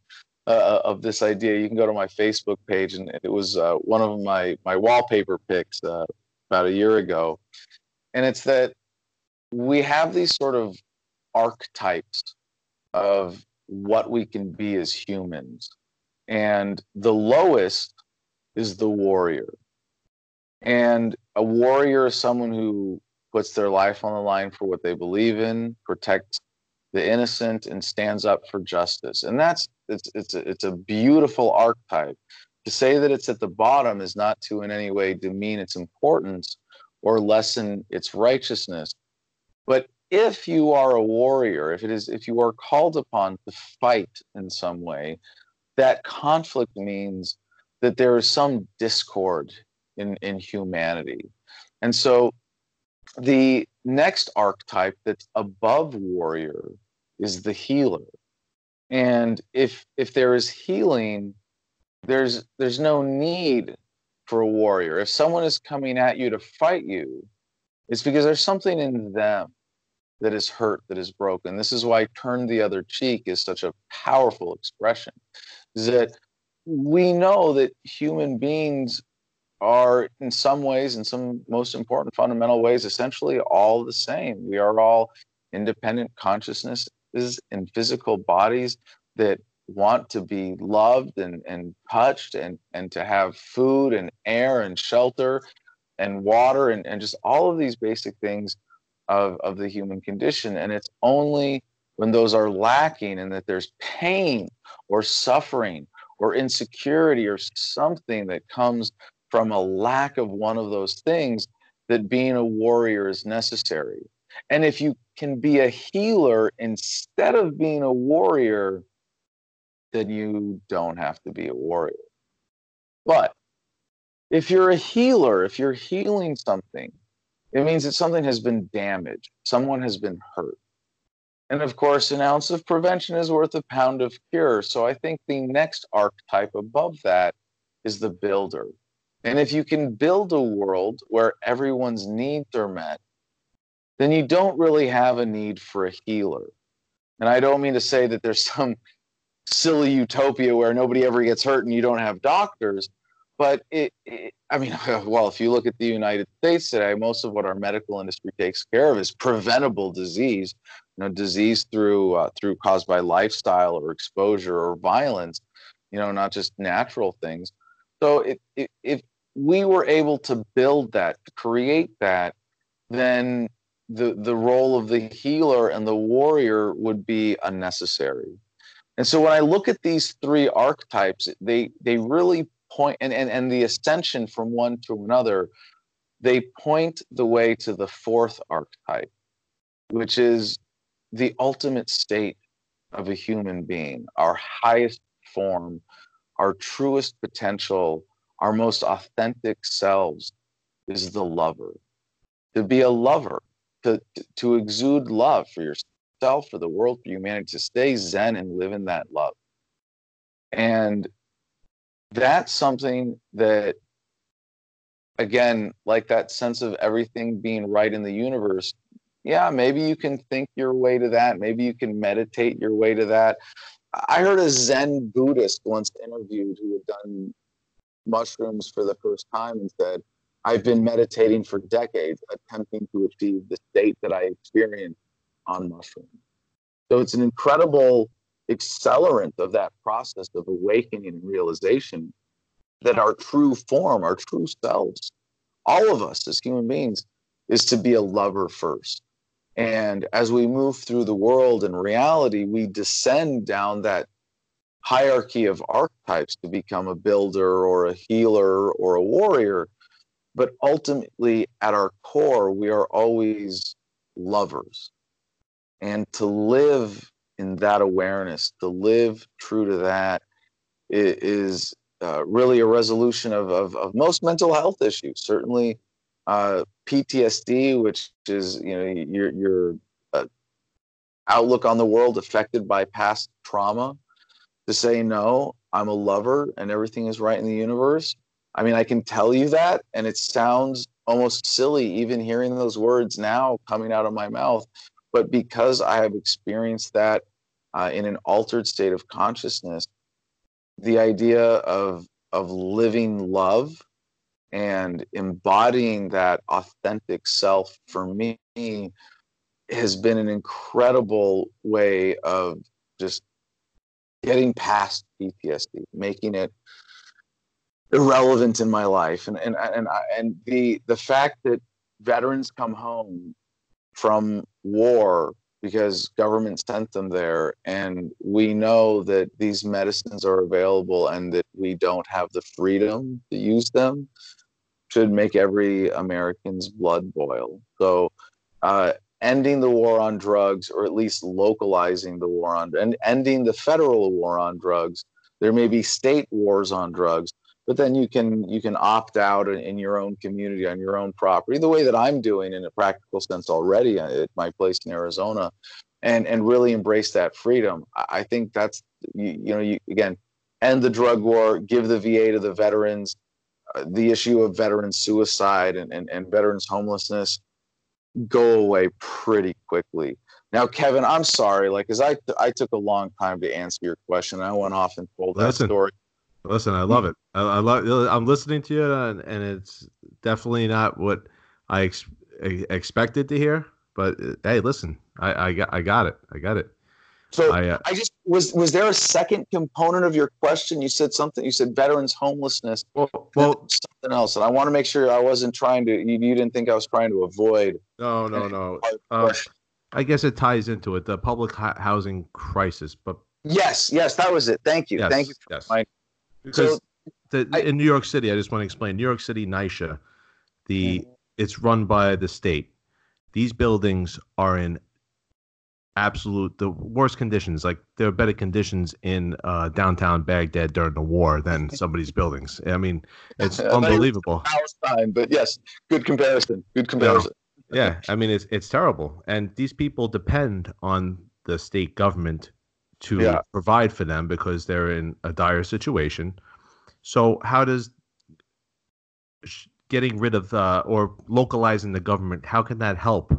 Speaker 2: uh, of this idea, you can go to my Facebook page, and it was uh, one of my my wallpaper picks uh, about a year ago, and it's that we have these sort of archetypes of what we can be as humans, and the lowest is the warrior, and a warrior is someone who puts their life on the line for what they believe in, protects the innocent and stands up for justice. And that's it's it's a, it's a beautiful archetype. To say that it's at the bottom is not to in any way demean its importance or lessen its righteousness. But if you are a warrior, if it is if you are called upon to fight in some way, that conflict means that there is some discord in, in humanity. And so the next archetype that's above warrior is the healer. And if if there is healing there's there's no need for a warrior. If someone is coming at you to fight you it's because there's something in them that is hurt that is broken. This is why turn the other cheek is such a powerful expression is that we know that human beings are in some ways in some most important fundamental ways essentially all the same we are all independent consciousness is in physical bodies that want to be loved and, and touched and, and to have food and air and shelter and water and, and just all of these basic things of, of the human condition. And it's only when those are lacking and that there's pain or suffering or insecurity or something that comes from a lack of one of those things that being a warrior is necessary. And if you can be a healer instead of being a warrior, then you don't have to be a warrior. But if you're a healer, if you're healing something, it means that something has been damaged, someone has been hurt. And of course, an ounce of prevention is worth a pound of cure. So I think the next archetype above that is the builder. And if you can build a world where everyone's needs are met, then you don't really have a need for a healer. And I don't mean to say that there's [LAUGHS] some silly utopia where nobody ever gets hurt and you don't have doctors. But it, it, I mean, [LAUGHS] well, if you look at the United States today, most of what our medical industry takes care of is preventable disease, you know, disease through uh, through caused by lifestyle or exposure or violence, you know, not just natural things. So if, if, if we were able to build that, create that, then the the role of the healer and the warrior would be unnecessary. And so when I look at these three archetypes, they they really point and, and, and the ascension from one to another, they point the way to the fourth archetype, which is the ultimate state of a human being, our highest form, our truest potential, our most authentic selves is the lover. To be a lover to, to exude love for yourself, for the world, for humanity, to stay zen and live in that love. And that's something that, again, like that sense of everything being right in the universe, yeah, maybe you can think your way to that. Maybe you can meditate your way to that. I heard a Zen Buddhist once interviewed who had done mushrooms for the first time and said, I've been meditating for decades, attempting to achieve the state that I experienced on mushrooms. So it's an incredible accelerant of that process of awakening and realization that our true form, our true selves, all of us as human beings is to be a lover first. And as we move through the world and reality, we descend down that hierarchy of archetypes to become a builder or a healer or a warrior. But ultimately, at our core, we are always lovers. And to live in that awareness, to live true to that, is uh, really a resolution of, of, of, most mental health issues. Certainly, uh, PTSD, which is you know your your uh, outlook on the world affected by past trauma. To say no, I'm a lover and everything is right in the universe. I mean, I can tell you that, and it sounds almost silly even hearing those words now coming out of my mouth. But because I have experienced that uh, in an altered state of consciousness, the idea of of living love and embodying that authentic self for me has been an incredible way of just getting past PTSD, making it irrelevant in my life, and and and and the the fact that veterans come home from war because government sent them there and we know that these medicines are available and that we don't have the freedom to use them should make every american's blood boil. So uh, ending the war on drugs or at least localizing the war on and ending the federal war on drugs. There may be state wars on drugs but then you can you can opt out in your own community on your own property the way that i'm doing in a practical sense already at my place in arizona and and really embrace that freedom. I think that's you, you know you, again end the drug war give the va to the veterans uh, the issue of veteran suicide and, and, and veterans homelessness go away pretty quickly now kevin i'm sorry like because i i took a long time to answer your question i went off and told that story
Speaker 1: Listen, I love it. I, I love. I'm listening to you, and, and it's definitely not what I ex- expected to hear. But uh, hey, listen, I, I got, I got it. I got it.
Speaker 2: So I, uh, I, just was. Was there a second component of your question? You said something. You said veterans homelessness.
Speaker 1: Well, well
Speaker 2: something else, and I want to make sure I wasn't trying to. You, you didn't think I was trying to avoid.
Speaker 1: No, no, no. Uh, I guess it ties into it, the public housing crisis. But
Speaker 2: yes, yes, that was it. Thank you.
Speaker 1: Yes,
Speaker 2: Thank you.
Speaker 1: yes. My, because so, the, I, in New York City, I just want to explain. New York City, NYCHA, the mm-hmm. it's run by the state. These buildings are in absolute the worst conditions. Like there are better conditions in uh, downtown Baghdad during the war than [LAUGHS] somebody's buildings. I mean, it's unbelievable.
Speaker 2: Palestine, but yes, good comparison. Good comparison.
Speaker 1: Yeah. I mean it's it's terrible, and these people depend on the state government to yeah. provide for them because they're in a dire situation. So, how does getting rid of uh, or localizing the government how can that help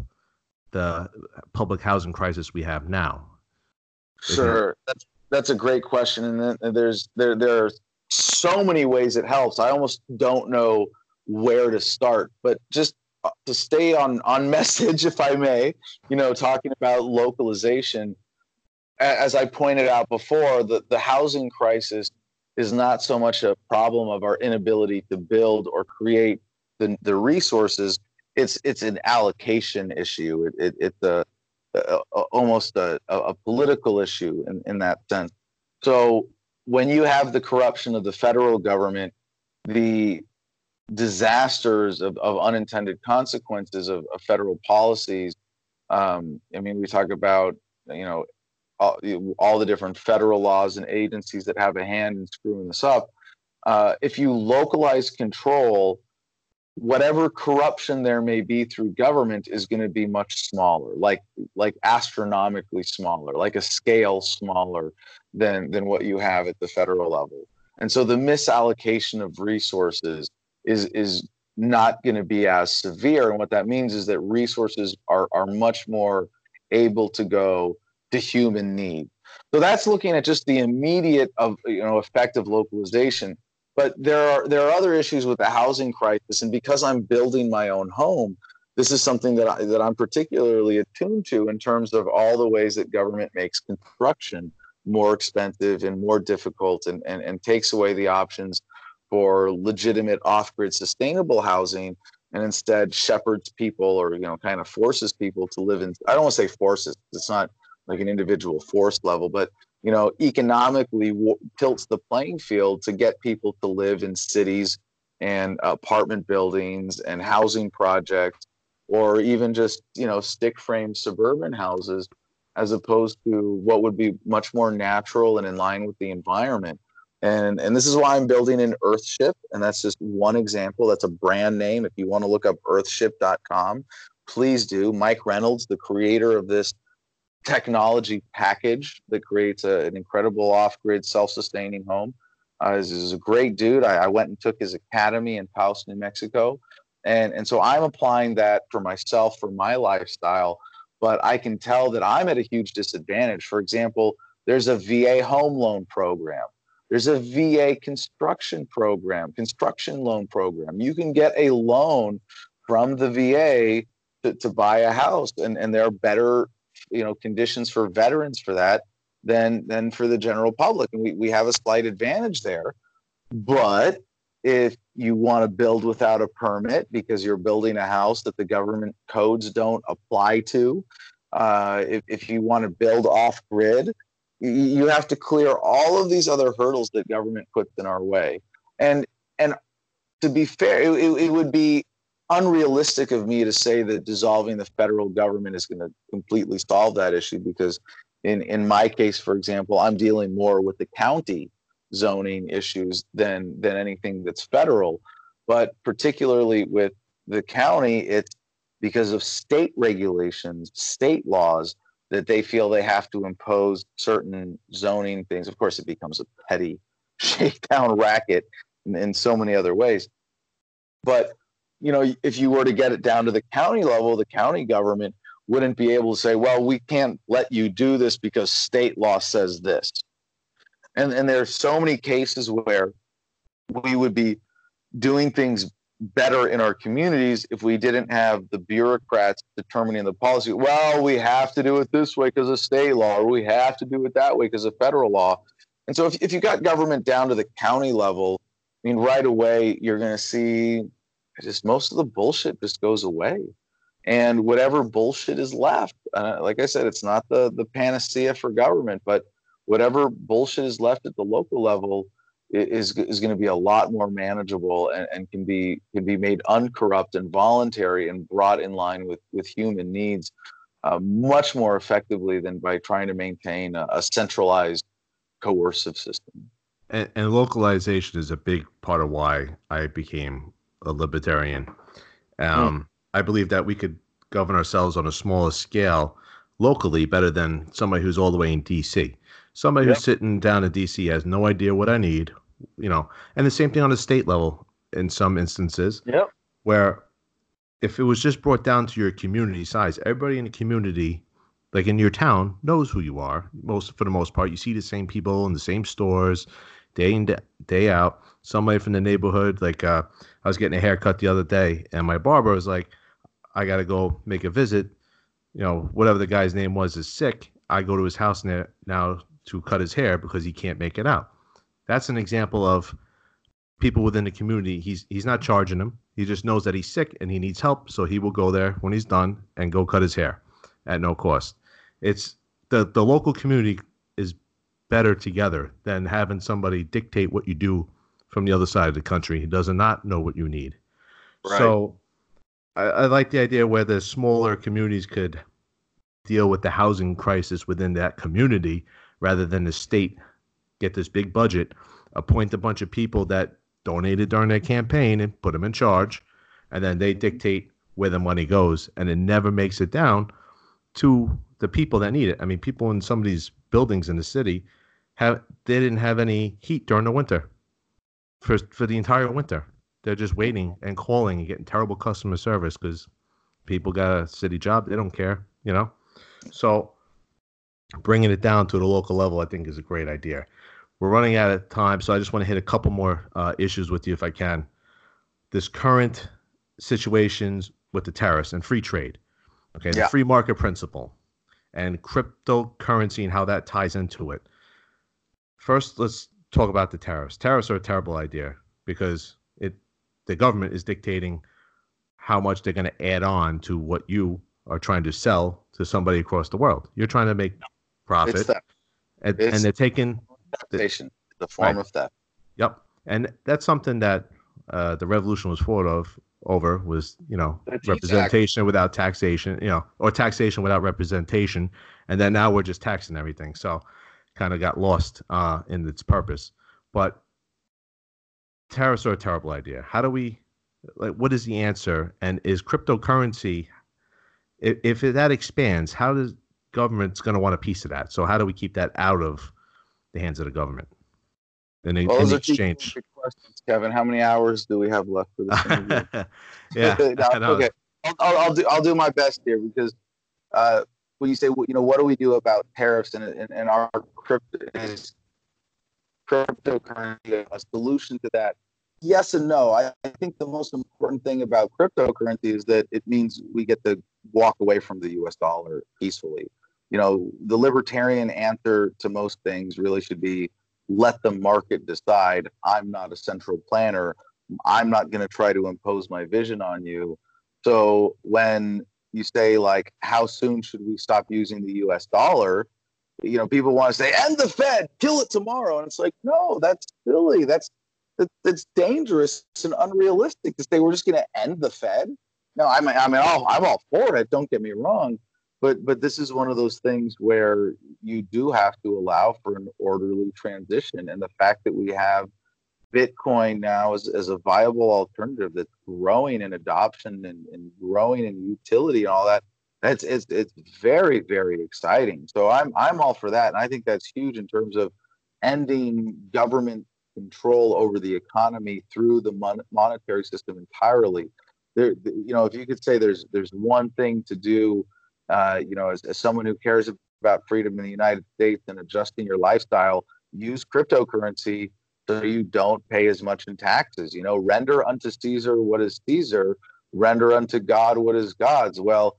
Speaker 1: the public housing crisis we have now?
Speaker 2: Sure, that's that's a great question, and there's there there are so many ways it helps. I almost don't know where to start, but just to stay on on [LAUGHS] message, if I may, you know, talking about localization as I pointed out before, the, the housing crisis is not so much a problem of our inability to build or create the, the resources. It's it's an allocation issue. It, it, it's uh, a, a, a almost a, a political issue in, in that sense. So when you have the corruption of the federal government, the disasters of, of unintended consequences of, of federal policies. Um, I mean, we talk about you know all, all the different federal laws and agencies that have a hand in screwing this up. Uh, if you localize control, whatever corruption there may be through government is going to be much smaller, like like astronomically smaller, like a scale smaller than than what you have at the federal level. And so the misallocation of resources is is not going to be as severe. And what that means is that resources are are much more able to go to human need. So that's looking at just the immediate of you know effect of localization. But there are there are other issues with the housing crisis, and because I'm building my own home, this is something that I, that I'm particularly attuned to in terms of all the ways that government makes construction more expensive and more difficult, and and, and takes away the options for legitimate off-grid sustainable housing and instead shepherds people or you know kind of forces people to live in i don't want to say forces it's not like an individual force level but you know economically w- tilts the playing field to get people to live in cities and apartment buildings and housing projects or even just you know stick frame suburban houses as opposed to what would be much more natural and in line with the environment and and this is why i'm building an earthship and that's just one example. That's a brand name. If you want to look up earthship.com please do. Mike reynolds the creator of this technology package that creates a, an incredible off-grid self-sustaining home uh, is, is a great dude. I, I went and took his academy in Taos, New Mexico. And and so i'm applying that for myself for my lifestyle but i can tell that i'm at a huge disadvantage. For example there's a va home loan program there's a va construction program construction loan program. You can get a loan from the va to, to buy a house and, and there are better you know conditions for veterans for that than than for the general public. And we, we have a slight advantage there. But if you want to build without a permit because you're building a house that the government codes don't apply to, uh, if, if you want to build off grid, you have to clear all of these other hurdles that government puts in our way. And and to be fair, it, it would be unrealistic of me to say that dissolving the federal government is going to completely solve that issue because in in my case, for example, I'm dealing more with the county zoning issues than than anything that's federal. But particularly with the county, it's because of state regulations, state laws that they feel they have to impose certain zoning things. Of course, it becomes a petty [LAUGHS] shakedown racket in, in so many other ways. But you know, if you were to get it down to the county level, the county government wouldn't be able to say, well, we can't let you do this because state law says this and and there are so many cases where we would be doing things better in our communities if we didn't have the bureaucrats determining the policy. Well we have to do it this way because of state law or we have to do it that way because of federal law. And so if, if you got government down to the county level i mean right away you're going to see just most of the bullshit just goes away. And whatever bullshit is left uh, like i said it's not the the panacea for government but whatever bullshit is left at the local level is is going to be a lot more manageable and, and can be can be made uncorrupt and voluntary and brought in line with with human needs uh, much more effectively than by trying to maintain a, a centralized coercive system.
Speaker 1: And, and, localization is a big part of why I became a libertarian. Um, mm. I believe that we could govern ourselves on a smaller scale locally better than somebody who's all the way in DC. Somebody yep. who's sitting down in DC has no idea what I need, you know, and the same thing on the state level in some instances.
Speaker 2: Yep.
Speaker 1: Where if it was just brought down to your community size, everybody in the community, like in your town, knows who you are. Most for the most part, you see the same people in the same stores, day in day out. Somebody from the neighborhood, like uh, I was getting a haircut the other day, and my barber was like, "I got to go make a visit." You know, whatever the guy's name was is sick. I go to his house now, now to cut his hair because he can't make it out. That's an example of people within the community. He's he's not charging him. He just knows that he's sick and he needs help, so he will go there when he's done and go cut his hair at no cost. It's the the local community is better together than having somebody dictate what you do from the other side of the country. He does not know what you need. Right. So I, I like the idea where the smaller communities could deal with the housing crisis within that community rather than the state get this big budget, appoint a bunch of people that donated during their campaign and put them in charge, and then they dictate where the money goes, and it never makes it down to the people that need it. I mean, people in some of these buildings in the city have they didn't have any heat during the winter for for the entire winter. They're just waiting and calling and getting terrible customer service because people got a city job. They don't care, you know. So bringing it down to the local level, I think, is a great idea. We're running out of time, so I just want to hit a couple more uh, issues with you if I can. This current situations with the tariffs and free trade, okay, the free market principle, and cryptocurrency and how that ties into it. First, let's talk about the tariffs. Tariffs are a terrible idea because it the government is dictating how much they're going to add on to what you are trying to sell to somebody across the world. You're trying to make profit, and, and they're taking
Speaker 2: Taxation, the form
Speaker 1: Right.
Speaker 2: of theft.
Speaker 1: Yep, and that's something that uh, the revolution was fought of over was you know representation without taxation, you know, or taxation without representation, and then now we're just taxing everything. So kind of got lost uh, in its purpose. But tariffs are a terrible idea. How do we like? What is the answer? And is cryptocurrency? If, if that expands, how does government's going to want a piece of that? So how do we keep that out of the hands of the government in, in
Speaker 2: Well, two
Speaker 1: exchange?
Speaker 2: questions, Kevin. How many hours do we have left for this [LAUGHS] interview?
Speaker 1: yeah. [LAUGHS]
Speaker 2: No, okay. I'll, I'll, I'll do I'll do my best here because uh, when you say you know what do we do about tariffs and and, and our crypto is cryptocurrency a solution to that? Yes and no. I, I think the most important thing about cryptocurrency is that it means we get to walk away from the U.S. dollar peacefully. You know, the libertarian answer to most things really should be let the market decide. I'm not a central planner. I'm not going to try to impose my vision on you. So when you say like, how soon should we stop using the U.S. dollar? You know, people want to say, end the Fed, kill it tomorrow, and it's like, no, that's silly. That's that, that's dangerous and unrealistic to say we're just going to end the Fed. No, I mean, I mean, all, I'm all for it. Don't get me wrong, but but this is one of those things where you do have to allow for an orderly transition, and the fact that we have Bitcoin now as, as a viable alternative that's growing in adoption and, and growing in utility and all that. That's it's it's very very exciting. So I'm I'm all for that, and I think that's huge in terms of ending government control over the economy through the mon- monetary system entirely. There, you know, if you could say there's there's one thing to do, uh, you know, as, as someone who cares about freedom in the United States and adjusting your lifestyle, use cryptocurrency so you don't pay as much in taxes. You know, render unto Caesar what is Caesar, render unto God what is God's. Well,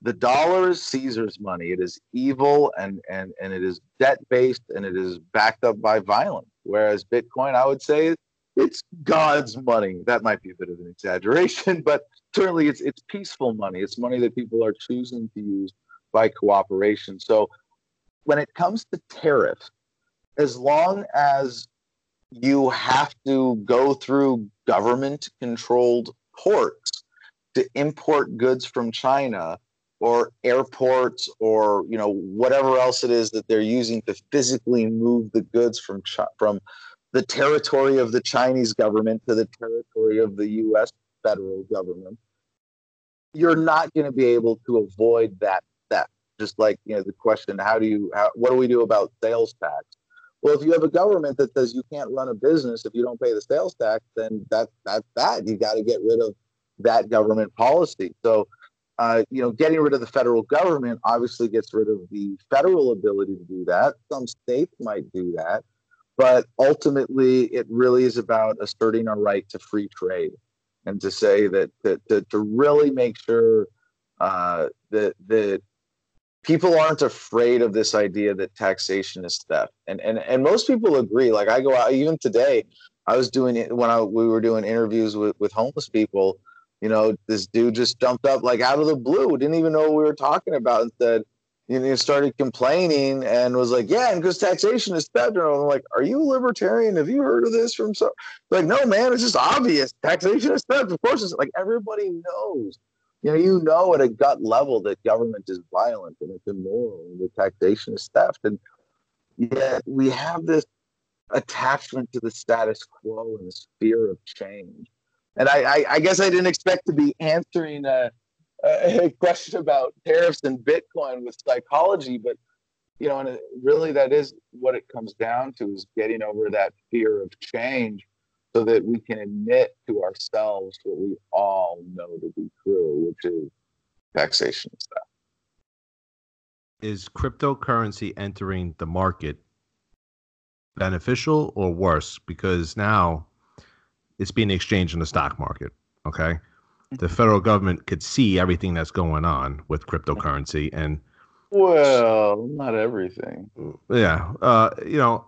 Speaker 2: the dollar is Caesar's money. It is evil and and and it is debt based and it is backed up by violence. Whereas Bitcoin, I would say, it's God's money. That might be a bit of an exaggeration, [LAUGHS] but certainly it's it's peaceful money. It's money that people are choosing to use by cooperation. So when it comes to tariffs, as long as you have to go through government controlled ports to import goods from China or airports or you know whatever else it is that they're using to physically move the goods from from the territory of the Chinese government to the territory of the US federal government you're not going to be able to avoid that that just like you know the question how do you how, what do we do about sales tax well, if you have a government that says you can't run a business if you don't pay the sales tax, then that that's that. You got to get rid of that government policy. So, uh, you know, getting rid of the federal government obviously gets rid of the federal ability to do that. Some states might do that, but ultimately, it really is about asserting our right to free trade and to say that that to, really make sure uh, that that people aren't afraid of this idea that taxation is theft. And and and most people agree. Like i go out even today i was doing it when i we were doing interviews with with homeless people you know this dude just jumped up like out of the blue didn't even know what we were talking about and said you know started complaining and was like yeah and because taxation is and i'm like are you a libertarian? Have you heard of this from so like no man it's just obvious. Taxation is theft of course it's like everybody knows. You know, you know at a gut level that government is violent and it's immoral and the taxation is theft. And yet we have this attachment to the status quo and this fear of change. And I, I, I guess I didn't expect to be answering a, [LAUGHS] a question about tariffs and Bitcoin with psychology, but you know, and it, really that is what it comes down to is getting over that fear of change so that we can admit to ourselves what we all know to be true, which is taxation stuff.
Speaker 1: Is cryptocurrency entering the market beneficial or worse? Because now it's being exchanged in the stock market. Okay. The federal government could see everything that's going on with cryptocurrency and
Speaker 2: Well, not everything.
Speaker 1: yeah, uh, you know,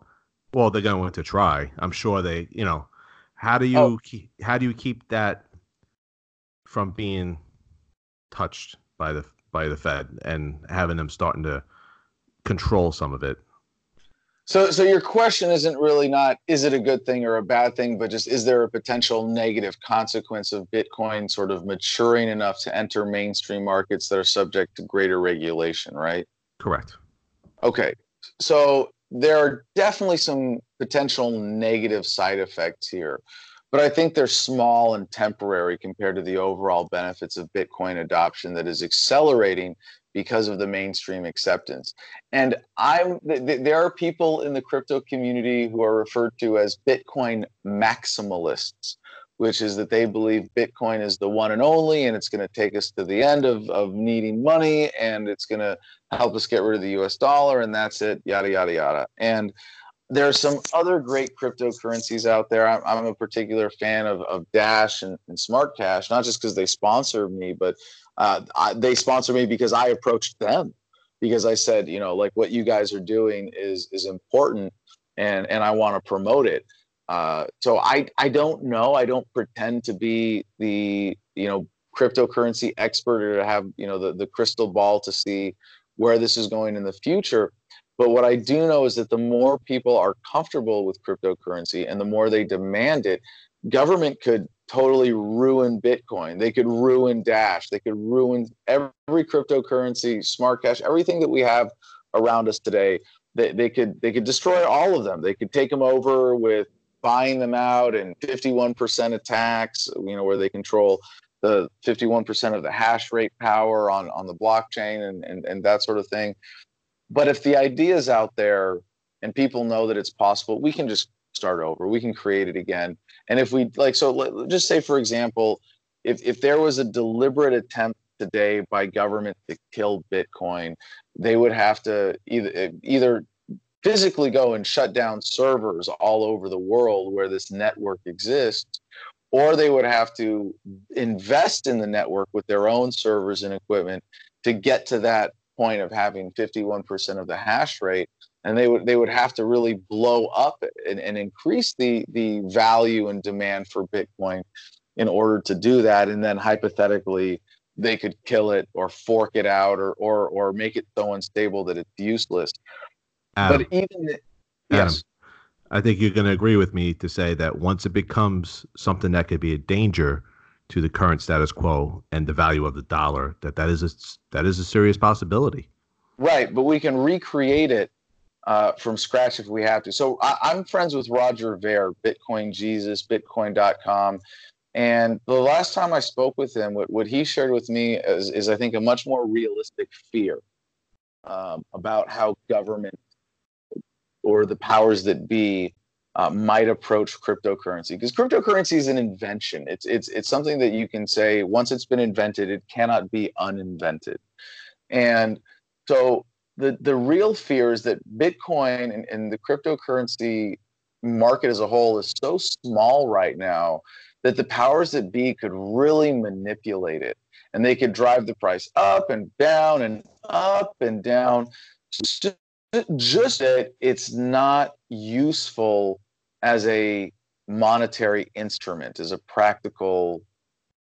Speaker 1: well, they're going to try. I'm sure they, you know, how do you
Speaker 2: Oh.
Speaker 1: keep, how do you keep that from being touched by the by the Fed and having them starting to control some of it.
Speaker 2: So, so your question isn't really not is it a good thing or a bad thing, but just is there a potential negative consequence of Bitcoin sort of maturing enough to enter mainstream markets that are subject to greater regulation, right?
Speaker 1: Correct.
Speaker 2: Okay, so there are definitely some potential negative side effects here but I think they're small and temporary compared to the overall benefits of Bitcoin adoption that is accelerating because of the mainstream acceptance. And I'm th- th- there are people in the crypto community who are referred to as Bitcoin maximalists, which is that they believe Bitcoin is the one and only, and it's going to take us to the end of, of needing money, and it's going to help us get rid of the US dollar, and that's it, yada, yada, yada. And there are some other great cryptocurrencies out there. I'm, I'm a particular fan of, of Dash and, and Smart Cash, not just because they sponsor me, but uh, I, they sponsor me because I approached them because I said, you know, like what you guys are doing is is important, and and I want to promote it. Uh, so I I don't know. I don't pretend to be the you know cryptocurrency expert or to have you know the the crystal ball to see where this is going in the future but what I do know is that the more people are comfortable with cryptocurrency and the more they demand it, government could totally ruin Bitcoin. They could ruin Dash. They could ruin every cryptocurrency, smart cash, everything that we have around us today. They, they could they could destroy all of them. They could take them over with buying them out and 51% attacks, you know, where they control the 51% of the hash rate power on, on the blockchain and, and, and that sort of thing. But if the idea is out there and people know that it's possible, we can just start over. We can create it again. And if we like, so let, just say, for example, if, if there was a deliberate attempt today by government to kill Bitcoin, they would have to either eh, either physically go and shut down servers all over the world where this network exists, or they would have to invest in the network with their own servers and equipment to get to that point of having 51% of the hash rate and they would they would have to really blow up and, and increase the the value and demand for bitcoin in order to do that. And then hypothetically they could kill it or fork it out or or or make it so unstable that it's useless.
Speaker 1: Adam,
Speaker 2: but even
Speaker 1: Adam, yes. I think you're going to agree with me to say that once it becomes something that could be a danger to the current status quo and the value of the dollar that that is a that is a serious possibility.
Speaker 2: Right but we can recreate it uh, from scratch if we have to so I, am friends with roger ver bitcoin jesus bitcoin.com and the last time i spoke with him what, what he shared with me is, is i think a much more realistic fear um, about how government or the powers that be uh, might approach cryptocurrency because cryptocurrency is an invention. It's it's it's something that you can say once it's been invented, it cannot be uninvented. And so the the real fear is that Bitcoin and, and the cryptocurrency market as a whole is so small right now that the powers that be could really manipulate it and they could drive the price up and down and up and down just, just that it's not useful as a monetary instrument, as a practical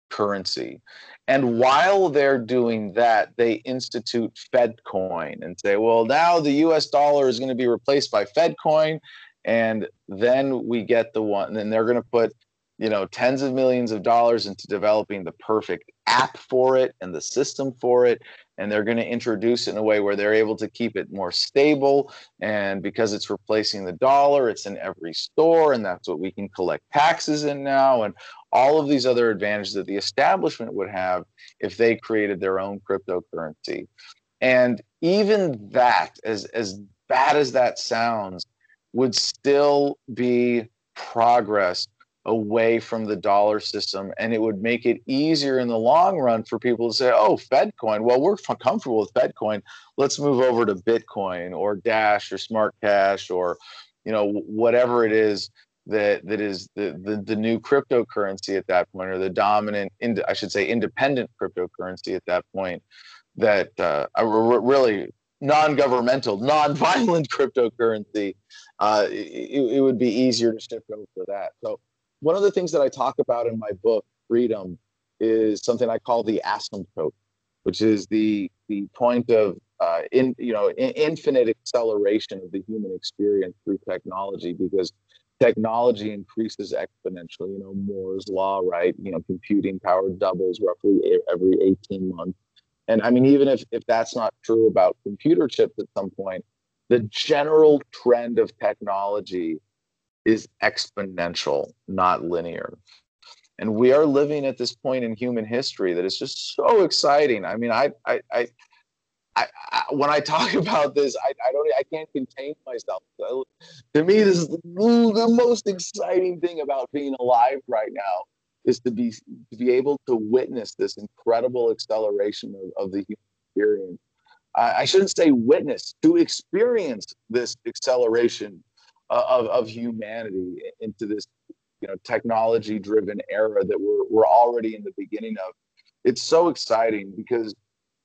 Speaker 2: currency. And while they're doing that, they institute FedCoin and say, well, now the US dollar is going to be replaced by FedCoin. And then we get the one, and then they're going to put you know tens of millions of dollars into developing the perfect app for it and the system for it and they're going to introduce it in a way where they're able to keep it more stable. And because it's replacing the dollar it's in every store and that's what we can collect taxes in now and all of these other advantages that the establishment would have if they created their own cryptocurrency. And even that as as bad as that sounds would still be progress away from the dollar system and it would make it easier in the long run for people to say oh fedcoin well we're comfortable with fedcoin. Let's move over to bitcoin or dash or smart cash or you know whatever it is that that is the, the, the new cryptocurrency at that point or the dominant i should say independent cryptocurrency at that point that uh, really non-governmental non-violent [LAUGHS] cryptocurrency uh, it, it would be easier to shift over to that. So one of the things that I talk about in my book, Freedom, is something I call the asymptote, which is the the point of uh, in you know in, infinite acceleration of the human experience through technology because technology increases exponentially. You know Moore's law, right? You know computing power doubles roughly every 18 months. And I mean, even if if that's not true about computer chips at some point, the general trend of technology is exponential, not linear. And we are living at this point in human history that is just so exciting. I mean, I, I, I, I, I when I talk [LAUGHS] about this, I, I don't, I can't contain myself. To me, this is the, the most exciting thing about being alive right now is to be to be able to witness this incredible acceleration of, of the human experience. I, I shouldn't say witness to experience this acceleration of, of humanity into this you know technology driven era that we're, we're already in the beginning of. It's so exciting because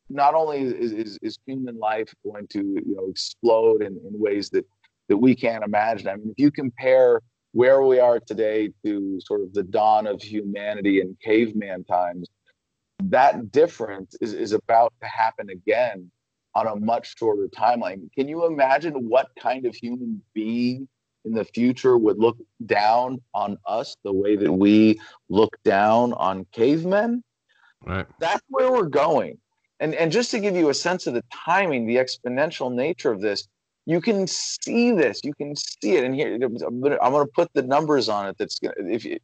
Speaker 2: not only is, is, is human life going to you know explode in, in ways that that we can't imagine. I mean if you compare where we are today to sort of the dawn of humanity in caveman times that difference is, is about to happen again on a much shorter timeline can you imagine what kind of human being in the future would look down on us the way that we look down on cavemen.
Speaker 1: Right.
Speaker 2: That's where we're going. And and just to give you a sense of the timing, the exponential nature of this, you can see this. You can see it. And here I'm gonna, I'm gonna put the numbers on it. That's gonna if you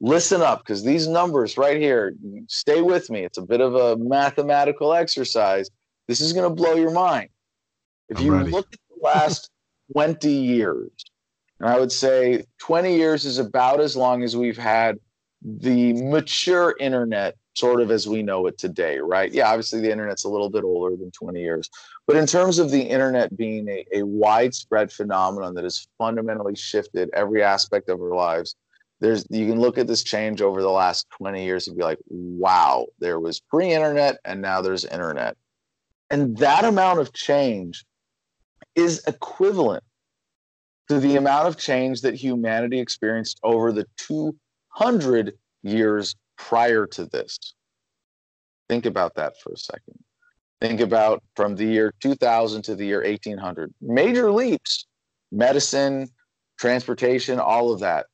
Speaker 2: listen up because these numbers right here, stay with me. It's a bit of a mathematical exercise. This is gonna blow your mind. If
Speaker 1: I'm
Speaker 2: you
Speaker 1: ready.
Speaker 2: look at the last [LAUGHS] 20 years, and I would say 20 years is about as long as we've had the mature internet, sort of as we know it today, right? Yeah, obviously the internet's a little bit older than 20 years. But in terms of the internet being a, a widespread phenomenon that has fundamentally shifted every aspect of our lives, there's you can look at this change over the last 20 years and be like, wow, there was pre-internet and now there's internet. And that amount of change is equivalent to the amount of change that humanity experienced over the 200 years prior to this. Think about that for a second. Think about from the year 2000 to the year 1800. Major leaps, medicine, transportation, all of that.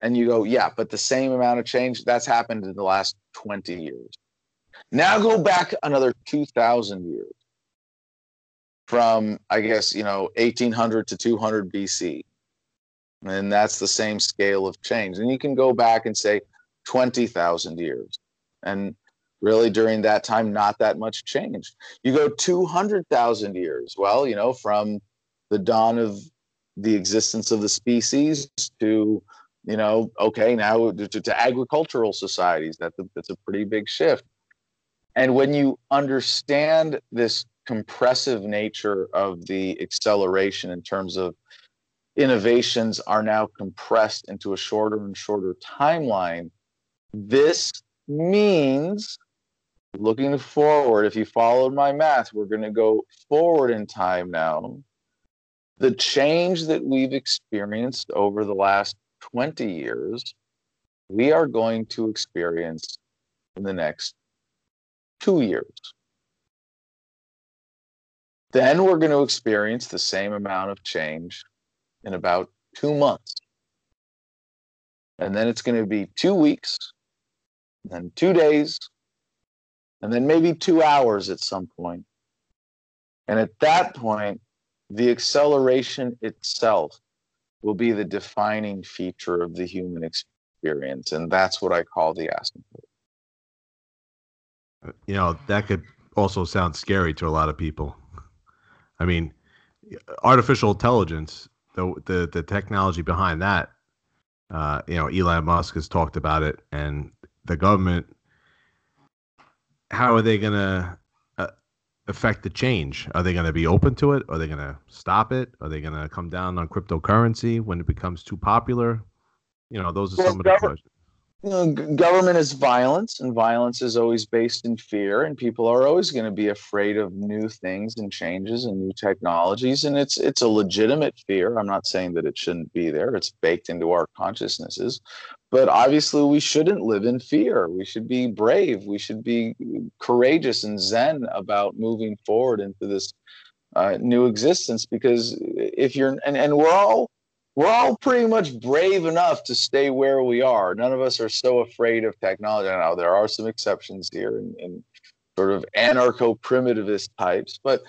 Speaker 2: And you go, yeah, but the same amount of change that's happened in the last 20 years. Now go back another 2,000 years from I guess you know 1800 to 200 BC, and that's the same scale of change. And you can go back and say 20,000 years, and really during that time, not that much change. You go 200,000 years, well, you know, from the dawn of the existence of the species to you know okay now to, to agricultural societies that that's a pretty big shift and when you understand this compressive nature of the acceleration in terms of innovations are now compressed into a shorter and shorter timeline. This means looking forward, if you followed my math, we're going to go forward in time now. The change that we've experienced over the last 20 years, we are going to experience in the next two years. Then we're going to experience the same amount of change in about two months. And then it's going to be two weeks, then two days, and then maybe two hours at some point. And at that point, the acceleration itself will be the defining feature of the human experience. And that's what I call the asymptote.
Speaker 1: You know, that could also sound scary to a lot of people. I mean, artificial intelligence, the the, the technology behind that, uh, you know, Elon Musk has talked about it, and the government. How are they going to uh, affect the change? Are they going to be open to it? Are they going to stop it? Are they going to come down on cryptocurrency when it becomes too popular? You know, those are
Speaker 2: Well,
Speaker 1: some of the questions.
Speaker 2: You know, government is violence, and violence is always based in fear, and people are always going to be afraid of new things and changes and new technologies, and it's it's a legitimate fear. I'm not saying that it shouldn't be there; it's baked into our consciousnesses. But obviously, we shouldn't live in fear. We should be brave. We should be courageous and zen about moving forward into this uh, new existence. Because if you're and, and we're all we're all pretty much brave enough to stay where we are. None of us are so afraid of technology. Now there are some exceptions here and, and sort of anarcho-primitivist types, but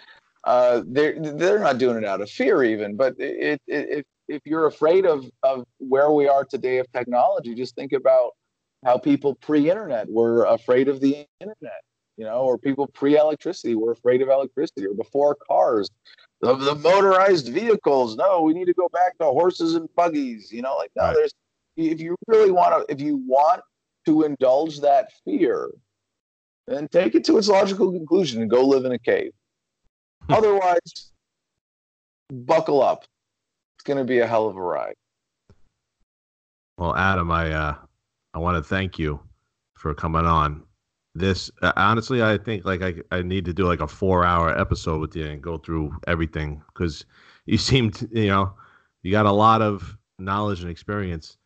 Speaker 2: uh, they're they're not doing it out of fear even. But it, it, if if you're afraid of of where we are today of technology, just think about how people pre-internet were afraid of the internet, you know, or people pre-electricity were afraid of electricity, or before cars the, the motorized vehicles. No, we need to go back to horses and buggies. You know, like no, right. there's if you really want to if you want to indulge that fear, then take it to its logical conclusion and go live in a cave. Otherwise, buckle up. It's going to be a hell of a ride.
Speaker 1: Well, Adam, I uh, I want to thank you for coming on this uh, honestly i think like I, I need to do like a four hour episode with you and go through everything because you [LAUGHS] seem to, you know you got a lot of knowledge and experience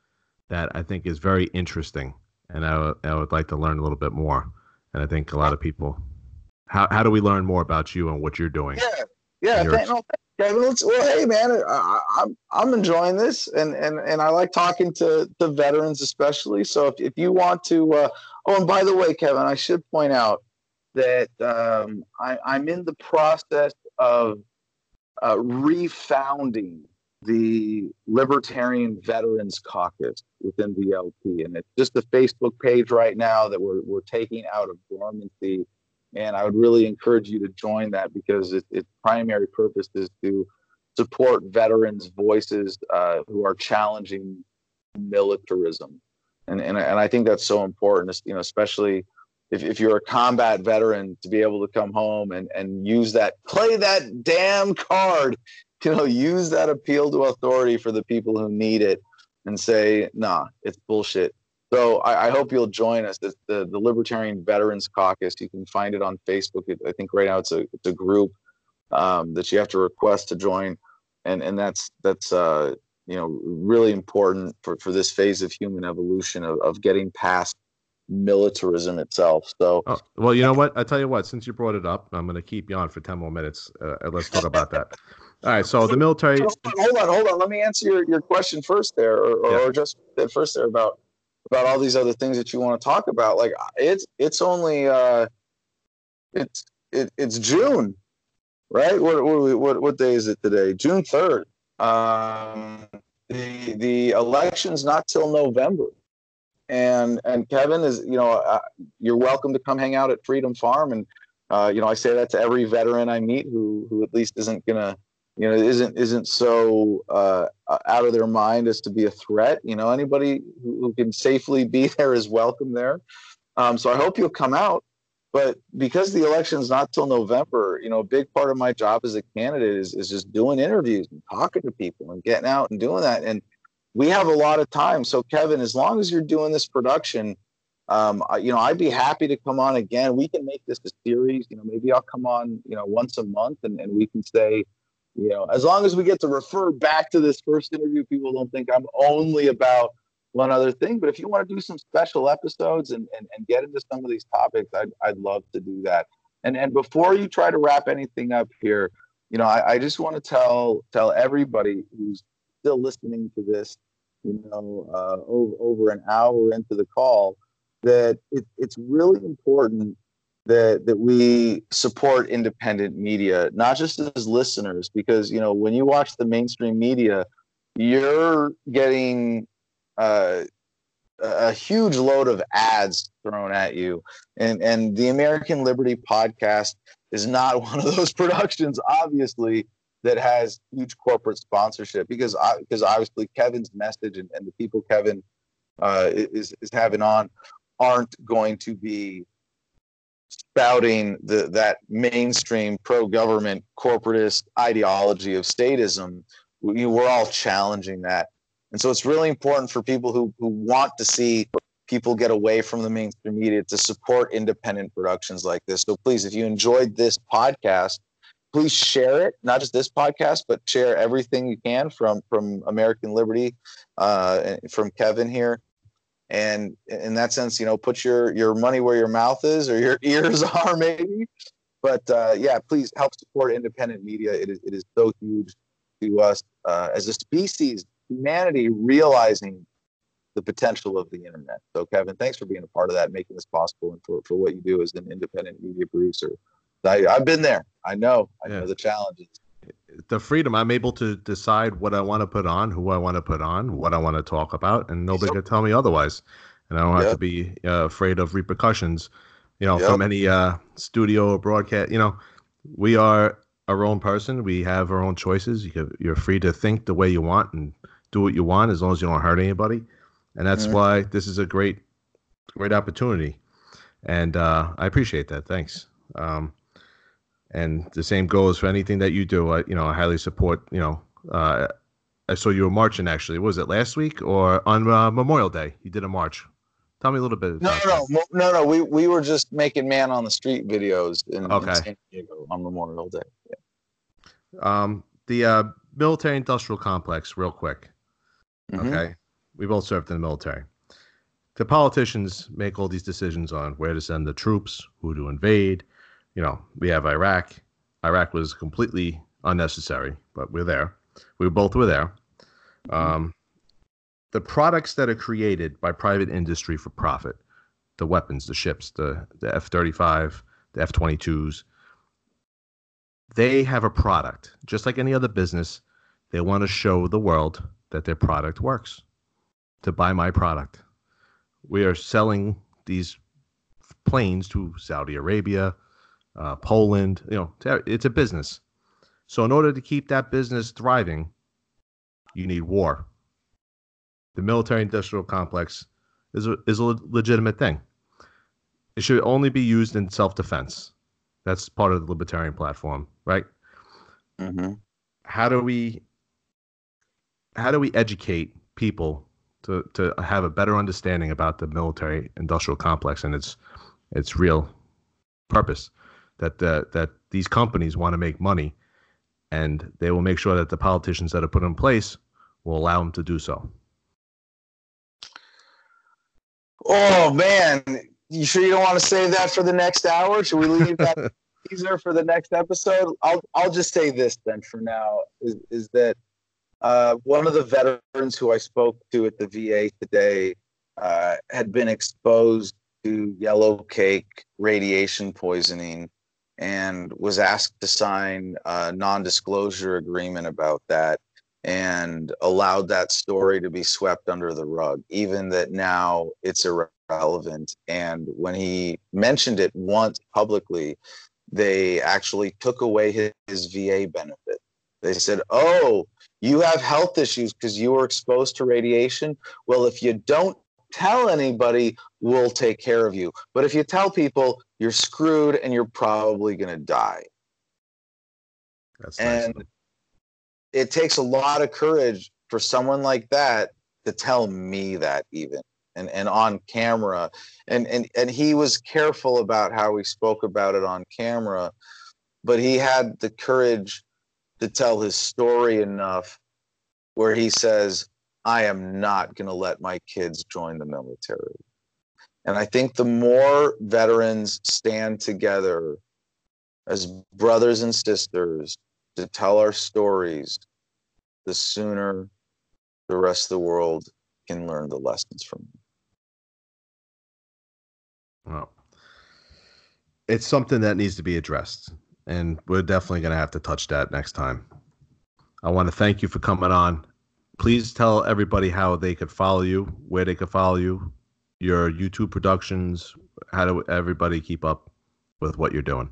Speaker 1: that i think is very interesting and I, w- I would like to learn a little bit more. And i think a lot of people how, how do we learn more about you and what you're doing?
Speaker 2: Yeah yeah thank, no, Kevin, let's, well, hey man, I, I'm I'm enjoying this, and and and I like talking to the veterans especially. So if, if you want to, uh, oh, and by the way, Kevin, I should point out that um, I, I'm in the process of uh, refounding the Libertarian Veterans Caucus within the LP, and it's just a Facebook page right now that we're we're taking out of dormancy and I would really encourage you to join that because it, its primary purpose is to support veterans' voices uh, who are challenging militarism. And, and, and I think that's so important, you know, especially if, if you're a combat veteran to be able to come home and, and use that, play that damn card, [LAUGHS] you know, use that appeal to authority for the people who need it and say, nah, it's bullshit. So I, I, hope you'll join us. It's the, the Libertarian Veterans Caucus. You can find it on Facebook. I think right now it's a it's a group um, that you have to request to join, and and that's that's uh, you know really important for, for this phase of human evolution of, of getting past militarism itself. So
Speaker 1: oh, well, you know what? I tell you what. Since you brought it up, I'm going to keep you on for ten more minutes. Uh, let's talk about that. All right. So the military.
Speaker 2: Hold on, hold on, hold on. Let me answer your, your question first there, or, or, yeah. or just first there about about all these other things that you want to talk about. Like it's it's only uh, it's it, it's June, right? What what what day is it today? June third. Um, the the election's not till November, and and Kevin is you know uh, you're welcome to come hang out at Freedom Farm, and uh, you know I say that to every veteran I meet who who at least isn't gonna you know isn't isn't so uh, out of their mind as to be a threat you know anybody who, can safely be [LAUGHS] there is welcome there um, so i hope you'll come out but because the election is not till november you know a big part of my job as a candidate is, is just doing interviews and talking to people and getting out and doing that and we have a lot of time so kevin as long as you're doing this production um, you know, I'd be happy to come on again. We can make this a series. You know, maybe I'll come on, you know, once a month, and, and we can say, you know, as long as we get to refer back to this first interview, people don't think I'm only about one other thing. But if you want to do some special episodes and, and, and get into some of these topics, I'd, I'd love to do that. And and before you try to wrap anything up here, you know, I, I just want to tell tell everybody who's still listening to this, you know, uh, over, over an hour into the call, that it, it's really important that that we support independent media, not just as listeners, because you know when you watch the mainstream media, you're getting uh, a huge load of ads thrown at you, and and the American Liberty podcast is not [LAUGHS] one of those productions, obviously, that has huge corporate sponsorship because because obviously Kevin's message and, and the people Kevin uh, is is having on aren't going to be spouting the, that mainstream pro-government corporatist ideology of statism we, we're all challenging that and so it's really important for people who, who want to see people get away from the mainstream media to support independent productions like this. So please, if you enjoyed this podcast, please share it. Not just this podcast, but share everything you can from from American Liberty, uh, from Kevin here. And in that sense, you know, put your your money where your mouth is or your [LAUGHS] ears are, maybe. But uh, yeah, please help support independent media. It is it is so huge to us uh, as a species, humanity realizing the potential of the internet. So, Kevin, thanks for being a part of that, making this possible, and for, for what you do as an independent media producer. I, have been there. I know. I yeah. know the challenges.
Speaker 1: The freedom I'm able to decide what I want to put on, who I want to put on, what I want to talk about, and nobody so, can tell me otherwise. And I don't have to be uh, afraid of repercussions, you know, yep. from any uh, studio or broadcast. You know, we are our own person. We have our own choices. You you're free to think the way you want and do what you want as long as you don't hurt anybody and that's mm-hmm. why this is a great, great opportunity, and uh, I appreciate that. Thanks. Um, and the same goes for anything that you do. I, you know, I highly support. You know, uh, I saw you were marching actually. Was it last week or on uh, Memorial Day? You did a march. Tell me a little bit.
Speaker 2: No, no, no, no, no. We we were just making man on the street videos in, okay. in San Diego on Memorial Day.
Speaker 1: Yeah. Um, the uh, military industrial complex, real quick. Mm-hmm. Okay. We both served in the military. The politicians make all these decisions on where to send the troops, who to invade. You know, we have Iraq. Iraq was completely unnecessary, but we're there. We both were there. Um, the products that are created by private industry for profit, the weapons, the ships, the, the F 35, the F 22s, they have a product. Just like any other business, they want to show the world that their product works to buy my product. We are selling these planes to Saudi Arabia, uh, Poland. You know, it's a business. So in order to keep that business thriving, you need war. The military-industrial complex is a, is a legitimate thing. It should only be used in self-defense. That's part of the libertarian platform, right? Mm-hmm. How do we how do we educate people to to have a better understanding about the military industrial complex and its its real purpose. That the, that these companies want to make money, and they will make sure that the politicians that are put in place will allow them to do so.
Speaker 2: Oh man, you sure you don't want to save that for the next hour? Should we leave that [LAUGHS] teaser for the next episode? I'll I'll just say this then for now is is that uh, one of the veterans who I spoke to at the VA today uh, had been exposed to yellow cake radiation poisoning and was asked to sign a non disclosure agreement about that and allowed that story to be swept under the rug, even that now it's irrelevant. And when he mentioned it once publicly, they actually took away his, his VA benefit. They said, Oh, you have health issues because you were exposed to radiation. Well, if you don't tell anybody, we'll take care of you. But if you tell people, you're screwed and you're probably going to die. That's and nice. it takes a lot of courage for someone like that to tell me that even and, and on camera. And, and, and he was careful about how he spoke about it on camera, but he had the courage to tell his story enough where he says, I am not going to let my kids join the military. And I think the more veterans stand together as brothers and sisters to tell our stories, the sooner the rest of the world can learn the lessons from them.
Speaker 1: It's something that needs to be addressed and we're definitely going to have to touch that next time. I want to thank you for coming on. Please tell everybody how they could follow you, where they could follow you, your YouTube productions, how do everybody keep up with what you're doing?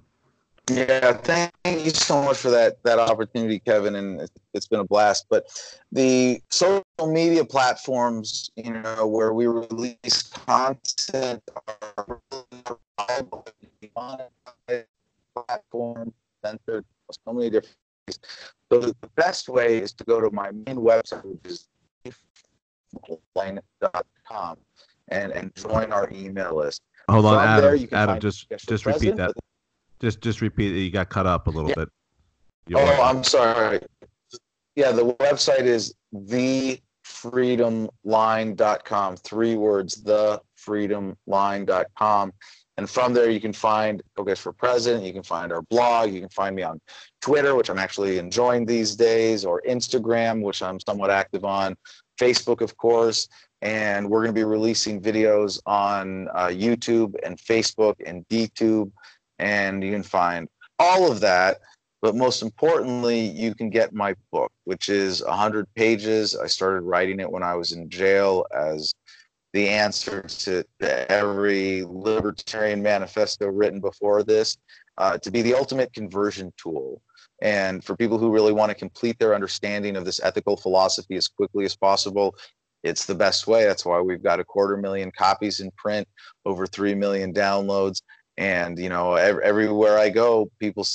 Speaker 2: Yeah, thank you so much for that that opportunity, Kevin, and it's been a blast. But the social media platforms, you know, where we release content are platform, centered, so many different. So the best way is to go to my main website, which is com, and and join our email list.
Speaker 1: Hold on,
Speaker 2: From there,
Speaker 1: Adam.
Speaker 2: you can
Speaker 1: Adam, just just repeat that. Just just repeat it. You got cut up a little
Speaker 2: Yeah.
Speaker 1: bit. Your
Speaker 2: Oh. I'm sorry. Yeah, the website is thefreedomline.com. Three words, thefreedomline.com. And from there, you can find Kokesh for President. You can find our blog. You can find me on Twitter, which I'm actually enjoying these days, or Instagram, which I'm somewhat active on, Facebook, of course. And we're going to be releasing videos on uh, YouTube and Facebook and DTube. And you can find all of that but most importantly you can get my book which is 100 pages i started writing it when i was in jail as the answer to, every libertarian manifesto written before this uh, to be the ultimate conversion tool. And for people who really want to complete their understanding of this ethical philosophy as quickly as possible it's the best way. That's why we've got a quarter million copies in print over 3 million downloads. And you know ev- everywhere i go people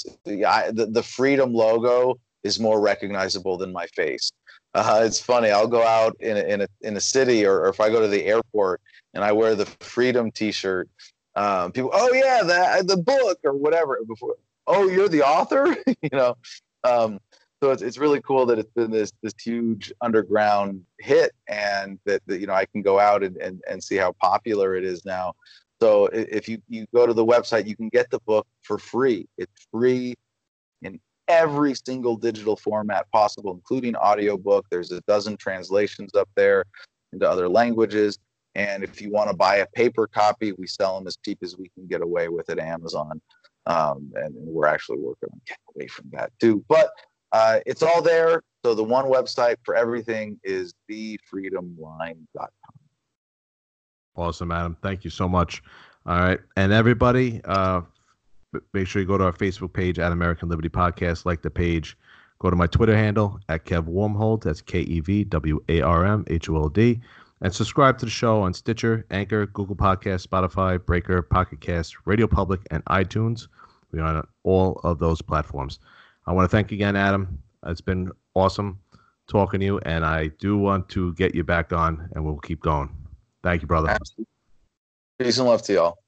Speaker 2: I, the, the freedom logo is more recognizable than my face uh, it's funny i'll go out in a, in a, in a city or, or if i go to the airport and i wear the freedom t-shirt um, people oh yeah the, the book or whatever before oh you're the author? [LAUGHS] You know? Um, so it's, it's really cool that it's been this this huge underground hit and that, that you know i can go out and, and, and see how popular it is now. So if you, you go to the website, you can get the book for free. It's free every single digital format possible, including audiobook. There's a dozen translations up there into other languages. And if you want to buy a paper copy, we sell them as cheap as we can get away with at Amazon. Um, and we're actually working on getting away from that too. But uh, it's all there. So the one website for everything is thefreedomline.com.
Speaker 1: Awesome, Adam. Thank you so much. All right, and everybody, uh, make sure you go to our Facebook page at American Liberty Podcast. Like the page. Go to my Twitter handle at Kev Warmhold. That's K E V W A R M H O L D. And subscribe to the show on Stitcher, Anchor, Google Podcast, Spotify, Breaker, Pocket Cast, Radio Public, and iTunes. We're on all of those platforms. I want to thank you again, Adam. It's been awesome talking to you, and I do want to get you back on, and we'll keep going. Thank you, brother.
Speaker 2: Absolutely. Peace and love to y'all.